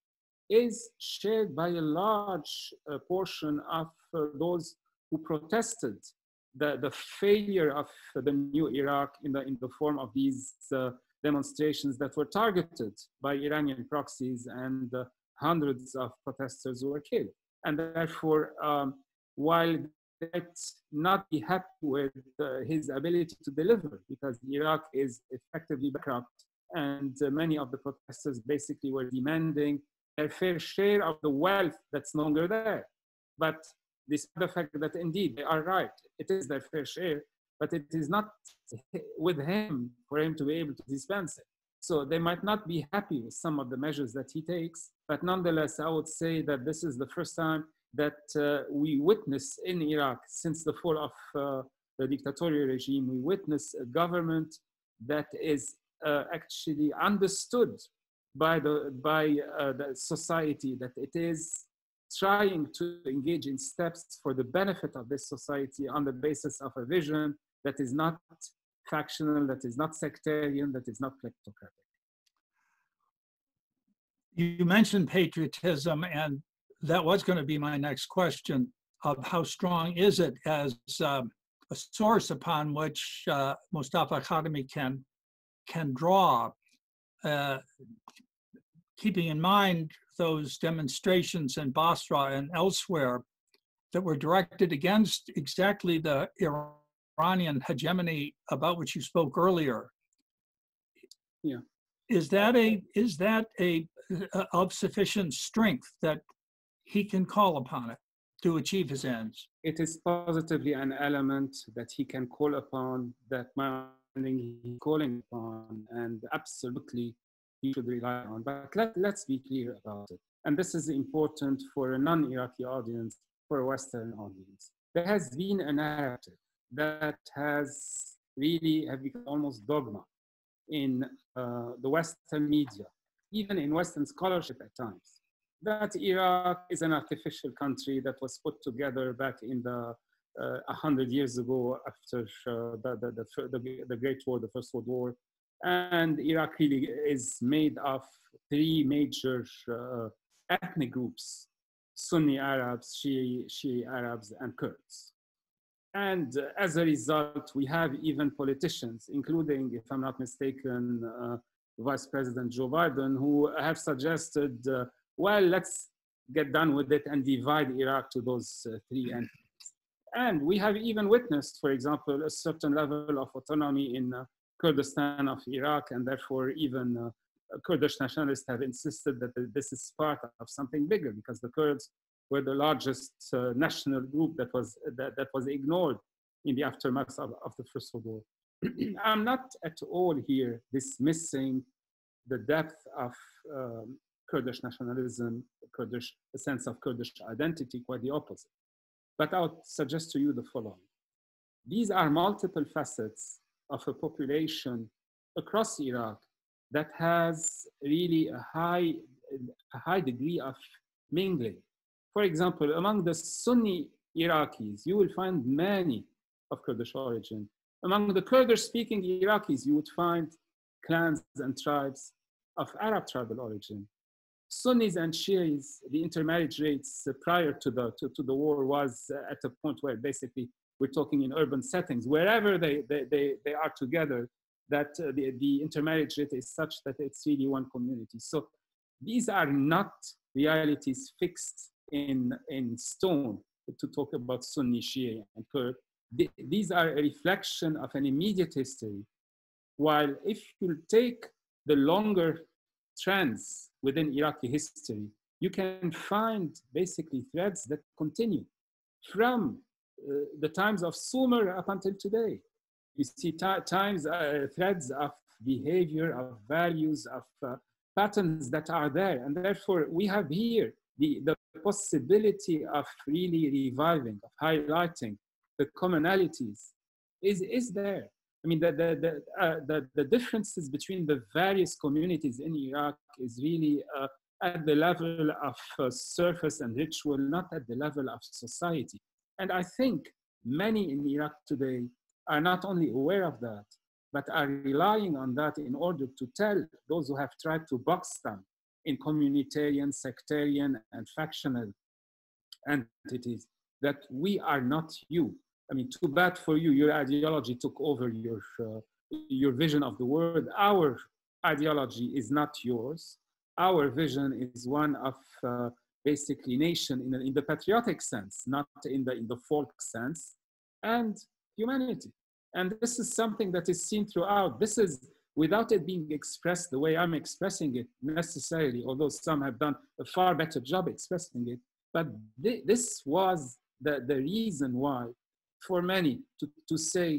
is shared by a large portion of those who protested the, the failure of the new Iraq in the, in the form of these uh, demonstrations that were targeted by Iranian proxies and uh, hundreds of protesters were killed. And therefore, um, while that not be happy with uh, his ability to deliver, because Iraq is effectively bankrupt, and uh, many of the protesters basically were demanding their fair share of the wealth that's longer there. But despite the fact that indeed they are right, it is their fair share, but it is not with him for him to be able to dispense it. So they might not be happy with some of the measures that he takes, but nonetheless, I would say that this is the first time that uh, we witness in Iraq since the fall of uh, the dictatorial regime, we witness a government that is uh, actually understood by the by uh, the society that it is trying to engage in steps for the benefit of this society on the basis of a vision that is not factional, that is not sectarian, that is not kleptocratic. You mentioned patriotism, and that was going to be my next question of how strong is it as uh, a source upon which uh, Mustafa Kadhimi can, can draw, uh, keeping in mind those demonstrations in Basra and elsewhere that were directed against exactly the Iranian hegemony about which you spoke earlier. Yeah. Is that a is that a, a of sufficient strength that he can call upon it to achieve his ends? It is positively an element that he can call upon that my he's calling upon and absolutely he should rely on. But let, let's be clear about it. And this is important for a non-Iraqi audience, for a Western audience. There has been a narrative that has really have become almost dogma in uh, the Western media, even in Western scholarship at times, that Iraq is an artificial country that was put together back in the uh, uh, hundred years ago after uh, the, the, the, the, Great War, the First World War, and Iraq really is made of three major uh, ethnic groups, Sunni Arabs, Shia, Shia Arabs, and Kurds. And uh, as a result, we have even politicians, including, if I'm not mistaken, uh, Vice President Joe Biden, who have suggested, uh, well, let's get done with it and divide Iraq to those uh, three entities. And we have even witnessed, for example, a certain level of autonomy in uh, Kurdistan of Iraq, and therefore even uh, Kurdish nationalists have insisted that this is part of something bigger because the Kurds were the largest uh, national group that was that, that was ignored in the aftermath of, of the First World War. I'm not at all here dismissing the depth of um, Kurdish nationalism, Kurdish, a sense of Kurdish identity, quite the opposite. But I would suggest to you the following. These are multiple facets of a population across Iraq that has really a high, a high degree of mingling. For example, among the Sunni Iraqis, you will find many of Kurdish origin. Among the Kurdish-speaking Iraqis, you would find clans and tribes of Arab tribal origin. Sunnis and Shias, the intermarriage rates prior to the, to, to the war was at a point where basically we're talking in urban settings. Wherever they, they, they, they are together, that uh, the, the intermarriage rate is such that it's really one community. So these are not realities fixed in, in stone to talk about Sunni, Shia, and Kurd. The, these are a reflection of an immediate history. While if you take the longer trends within Iraqi history, you can find basically threads that continue from the times of Sumer up until today. You see times, uh, threads of behavior, of values, of uh, patterns that are there. And therefore, we have here the, the possibility of really reviving, of highlighting the commonalities is, is there. I mean, the, the, the, uh, the, the, differences between the various communities in Iraq is really uh, at the level of uh, surface and ritual, not at the level of society. And I think many in Iraq today are not only aware of that, but are relying on that in order to tell those who have tried to box them in communitarian, sectarian, and factional entities that we are not you. I mean, too bad for you. Your ideology took over your uh, your vision of the world. Our ideology is not yours. Our vision is one of uh, basically nation in, the, in the patriotic sense, not in the in the folk sense, and humanity. And this is something that is seen throughout. This is without it being expressed the way I'm expressing it necessarily, although some have done a far better job expressing it. But th this was the, the reason why for many to, to say,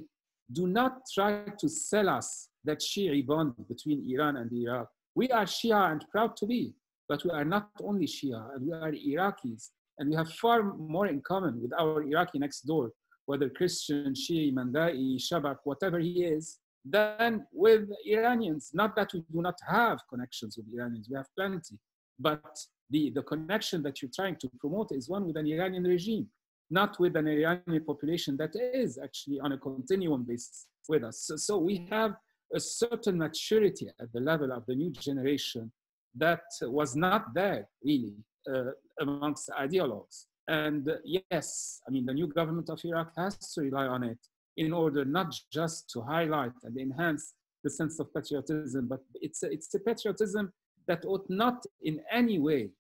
do not try to sell us that Shia bond between Iran and Iraq. We are Shia and proud to be, but we are not only Shia, and we are Iraqis, and we have far more in common with our Iraqi next door, whether Christian, Shia, Mandai, Shabak, whatever he is, than with Iranians. Not that we do not have connections with Iranians, we have plenty, but the, the connection that you're trying to promote is one with an Iranian regime not with an Iranian population that is actually on a continuum basis with us. So, so, we have a certain maturity at the level of the new generation that was not there really uh, amongst ideologues. And uh, yes, I mean, the new government of Iraq has to rely on it in order not just to highlight and enhance the sense of patriotism, but it's a, it's a patriotism that ought not in any way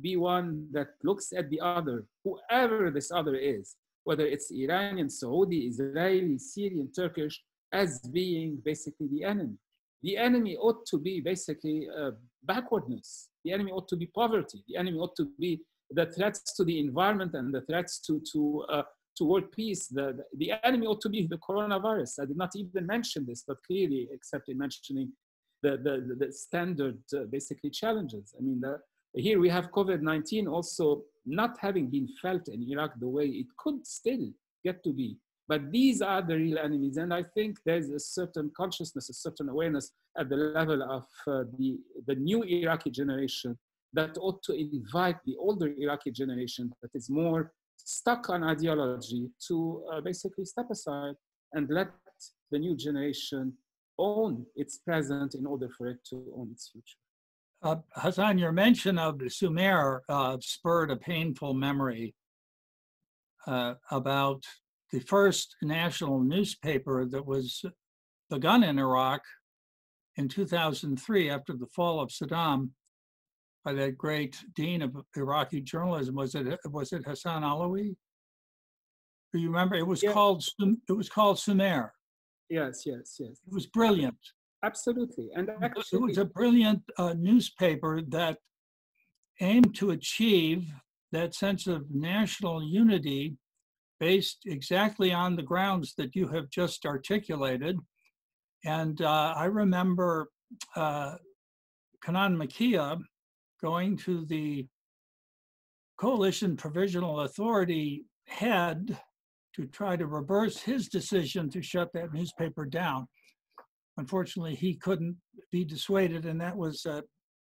be one that looks at the other, whoever this other is, whether it's Iranian, Saudi, Israeli, Syrian, Turkish, as being basically the enemy. The enemy ought to be basically uh, backwardness. The enemy ought to be poverty. The enemy ought to be the threats to the environment and the threats to, to, uh, to world peace. The, the, enemy ought to be the coronavirus. I did not even mention this, but clearly, except in mentioning the, the, the standard uh, basically challenges. I mean, the, here we have COVID-19 also not having been felt in Iraq the way it could still get to be. But these are the real enemies. And I think there's a certain consciousness, a certain awareness at the level of uh, the, the new Iraqi generation that ought to invite the older Iraqi generation that is more stuck on ideology to uh, basically step aside and let the new generation own its present in order for it to own its future. Uh, Hassan, your mention of the Sumer uh, spurred a painful memory uh, about the first national newspaper that was begun in Iraq in 2003 after the fall of Saddam by that great dean of Iraqi journalism. Was it was it Hassan Alawi? Do you remember? It was yeah. called it was called Sumer. Yes, yes, yes. It was brilliant. Absolutely. And actually, it was a brilliant uh, newspaper that aimed to achieve that sense of national unity based exactly on the grounds that you have just articulated. And uh, I remember uh, Kanan Makiya going to the Coalition Provisional Authority head to try to reverse his decision to shut that newspaper down. Unfortunately, he couldn't be dissuaded, and that was a,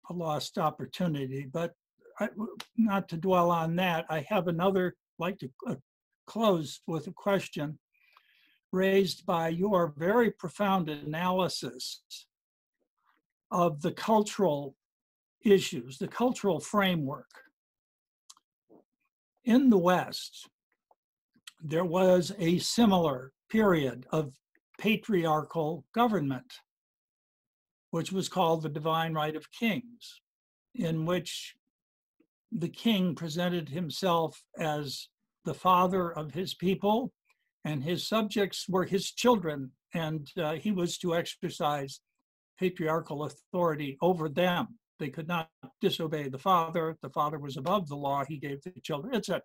a lost opportunity. But I, not to dwell on that, I have another, like to uh, close with a question raised by your very profound analysis of the cultural issues, the cultural framework. In the West, there was a similar period of patriarchal government, which was called the divine right of kings, in which the king presented himself as the father of his people, and his subjects were his children, and uh, he was to exercise patriarchal authority over them. They could not disobey the father. The father was above the law he gave the children, etc.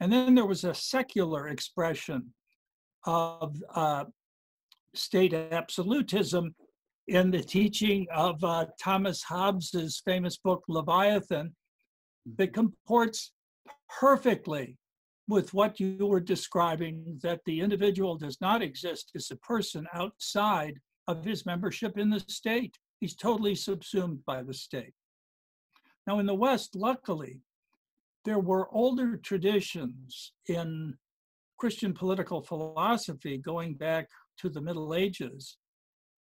And then there was a secular expression of uh, state absolutism in the teaching of uh, Thomas Hobbes's famous book Leviathan that comports perfectly with what you were describing that the individual does not exist as a person outside of his membership in the state. He's totally subsumed by the state. Now, in the West, luckily, there were older traditions in Christian political philosophy going back to the Middle Ages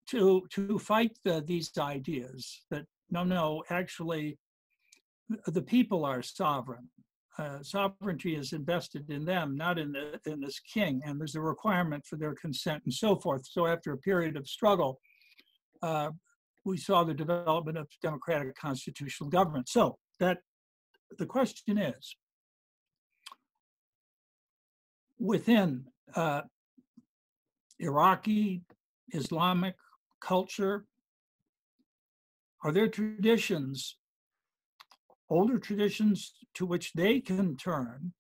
to, to fight the, these ideas that no, no, actually, the people are sovereign. Uh, sovereignty is invested in them, not in, the, in this king, and there's a requirement for their consent and so forth. So after a period of struggle, uh, we saw the development of democratic constitutional government. So that the question is, within uh, Iraqi Islamic culture, are there traditions, older traditions to which they can turn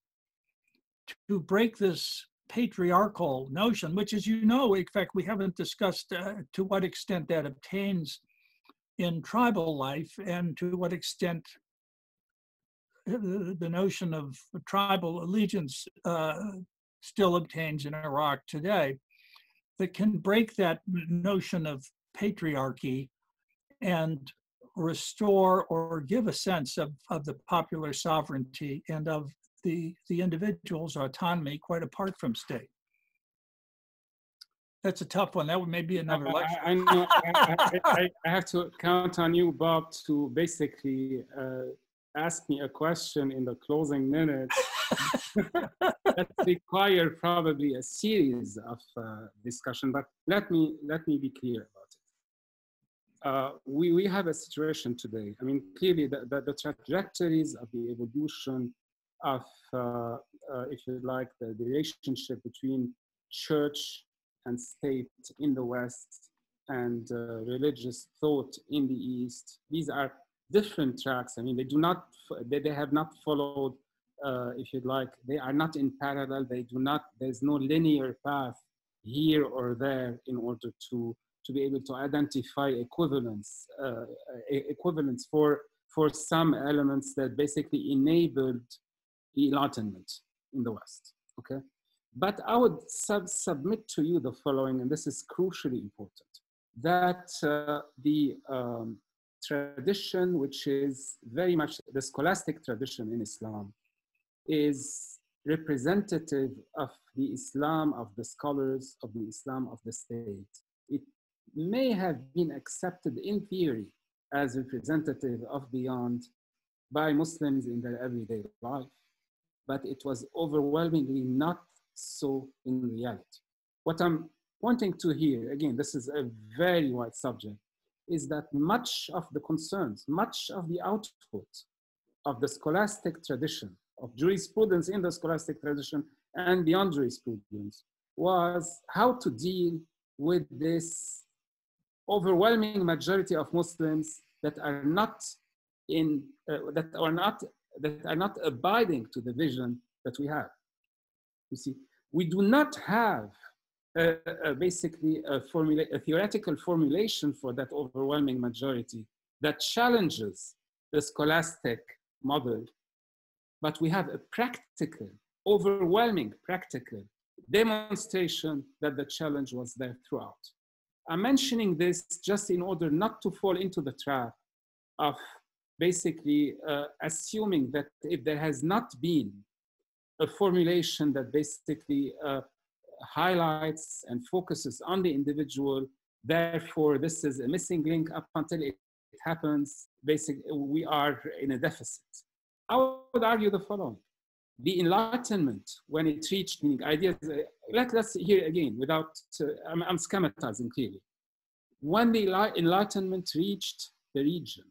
to break this patriarchal notion, which, as you know, in fact, we haven't discussed uh, to what extent that obtains in tribal life and to what extent the notion of tribal allegiance uh, still obtains in Iraq today, that can break that notion of patriarchy and restore or give a sense of, of the popular sovereignty and of the, the individual's autonomy quite apart from state. That's a tough one. That would maybe another lecture. I, I know. I, I, I, have to count on you, Bob, to basically uh, ask me a question in the closing minutes that require probably a series of uh, discussion. But let me let me be clear about. Uh, we we have a situation today. I mean, clearly the, the, the trajectories of the evolution of, uh, uh if you like, the, the relationship between church and state in the West and uh, religious thought in the East. These are different tracks. I mean, they do not, they, they have not followed, uh, if you'd like, they are not in parallel. They do not, there's no linear path here or there in order to, to be able to identify equivalence, uh, equivalence for, for some elements that basically enabled enlightenment in the West, okay? But I would sub submit to you the following, and this is crucially important, that uh, the um, tradition, which is very much the scholastic tradition in Islam, is representative of the Islam of the scholars, of the Islam of the state. May have been accepted in theory as representative of beyond by Muslims in their everyday life, but it was overwhelmingly not so in reality. What I'm pointing to here, again, this is a very wide subject, is that much of the concerns, much of the output of the scholastic tradition, of jurisprudence in the scholastic tradition and beyond jurisprudence, was how to deal with this overwhelming majority of Muslims that are not in uh, that are not that are not abiding to the vision that we have. You see, we do not have uh, uh, basically a, formula, a theoretical formulation for that overwhelming majority that challenges the scholastic model, but we have a practical, overwhelming practical demonstration that the challenge was there throughout. I'm mentioning this just in order not to fall into the trap of basically uh, assuming that if there has not been a formulation that basically uh, highlights and focuses on the individual, therefore this is a missing link up until it happens, basically we are in a deficit. I would argue the following. The Enlightenment, when it reached meaning ideas, uh, let, us hear again without, uh, I'm, I'm schematizing clearly. When the Enlightenment reached the region,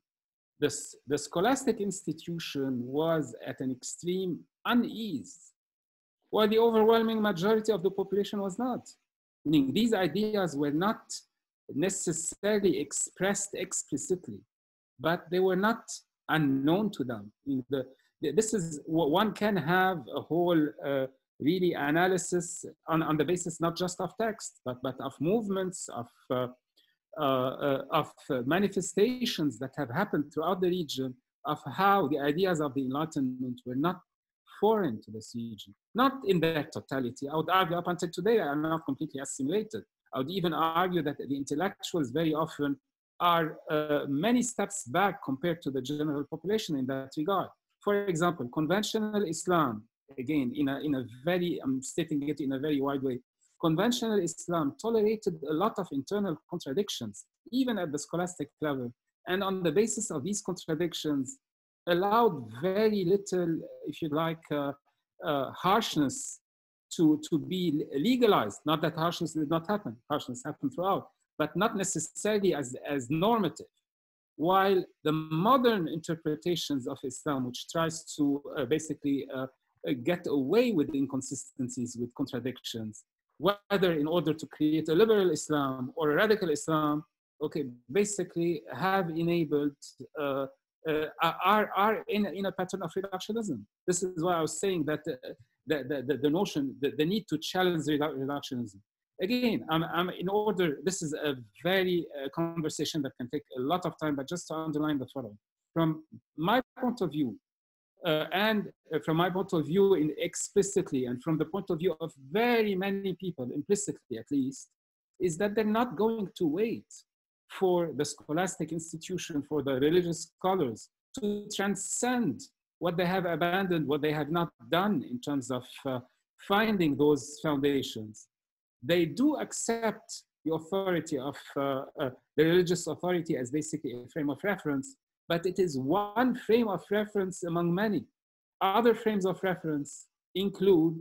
the, the scholastic institution was at an extreme unease, while the overwhelming majority of the population was not. Meaning these ideas were not necessarily expressed explicitly, but they were not unknown to them. The, this is what one can have a whole uh, really analysis on, on the basis not just of text, but, but of movements, of uh, uh, uh, of manifestations that have happened throughout the region of how the ideas of the Enlightenment were not foreign to this region, not in their totality. I would argue up until today, are not completely assimilated. I would even argue that the intellectuals very often are uh, many steps back compared to the general population in that regard. For example, conventional Islam, again, in a, in a very, I'm stating it in a very wide way, conventional Islam tolerated a lot of internal contradictions, even at the scholastic level. And on the basis of these contradictions, allowed very little, if you like, uh, uh, harshness to, to be legalized. Not that harshness did not happen, harshness happened throughout, but not necessarily as, as normative. While the modern interpretations of Islam, which tries to uh, basically uh, get away with inconsistencies, with contradictions, whether in order to create a liberal Islam or a radical Islam, okay, basically have enabled, uh, uh, are, are in, in a pattern of reductionism. This is why I was saying that uh, the, the, the, notion, the, the need to challenge reductionism. Again, I'm, I'm in order, this is a very uh, conversation that can take a lot of time, but just to underline the following. From my point of view, uh, and uh, from my point of view in explicitly and from the point of view of very many people implicitly at least is that they're not going to wait for the scholastic institution for the religious scholars to transcend what they have abandoned what they have not done in terms of uh, finding those foundations. They do accept the authority of uh, uh, the religious authority as basically a frame of reference but it is one frame of reference among many. Other frames of reference include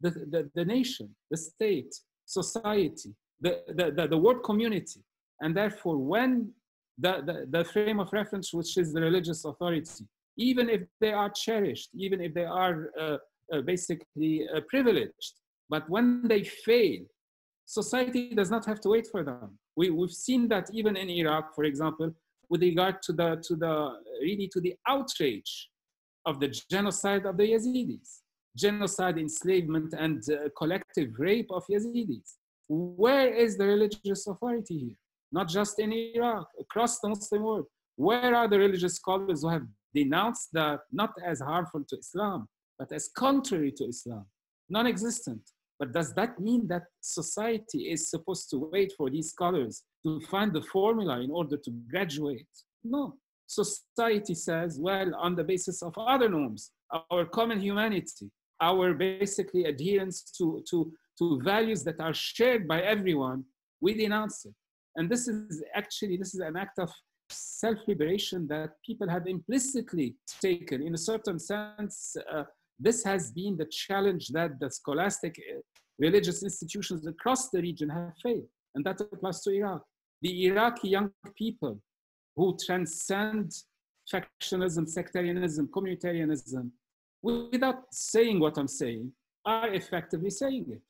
the, the, the nation, the state, society, the, the, the, the world community. And therefore, when the, the, the frame of reference, which is the religious authority, even if they are cherished, even if they are uh, uh, basically uh, privileged, but when they fail, society does not have to wait for them. We, we've seen that even in Iraq, for example, with regard to the, to the, really to the outrage of the genocide of the Yazidis, genocide, enslavement, and uh, collective rape of Yazidis. Where is the religious authority here? Not just in Iraq, across the Muslim world. Where are the religious scholars who have denounced that not as harmful to Islam, but as contrary to Islam? Non existent. But does that mean that society is supposed to wait for these scholars to find the formula in order to graduate? No. Society says, well, on the basis of other norms, our common humanity, our basically adherence to, to, to values that are shared by everyone, we denounce it. And this is actually, this is an act of self-liberation that people have implicitly taken in a certain sense uh, this has been the challenge that the scholastic uh, religious institutions across the region have faced, and that applies to Iraq. The Iraqi young people who transcend factionalism, sectarianism, communitarianism, without saying what I'm saying, are effectively saying it.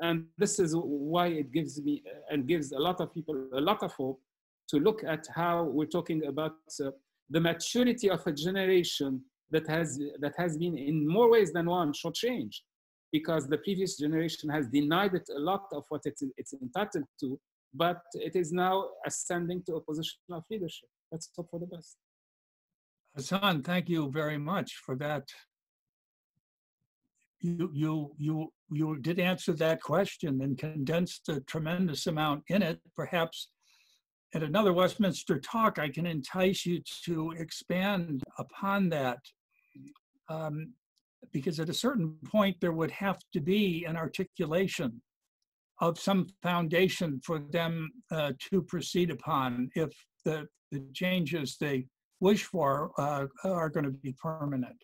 And this is why it gives me and gives a lot of people a lot of hope to look at how we're talking about uh, the maturity of a generation that has that has been in more ways than one short change, because the previous generation has denied it a lot of what it's, it's entitled to but it is now ascending to a position of leadership. Let's hope for the best. Hassan thank you very much for that. You you you you did answer that question and condensed a tremendous amount in it. Perhaps at another Westminster talk, I can entice you to expand upon that. Um, because at a certain point, there would have to be an articulation of some foundation for them uh, to proceed upon if the, the changes they wish for uh, are going to be permanent.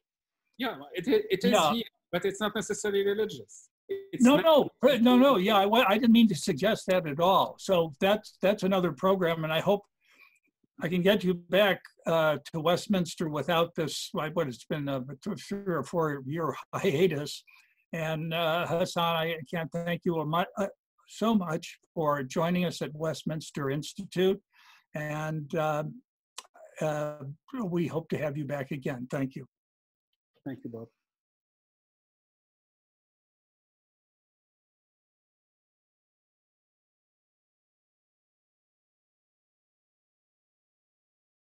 Yeah, it, it is yeah. here, but it's not necessarily religious. It's no, no, no, no. Yeah, I, I didn't mean to suggest that at all. So that's that's another program, and I hope I can get you back uh, to Westminster without this. What it's been a three or four year hiatus. And uh, Hassan, I can't thank you uh, so much for joining us at Westminster Institute, and uh, uh, we hope to have you back again. Thank you. Thank you, Bob.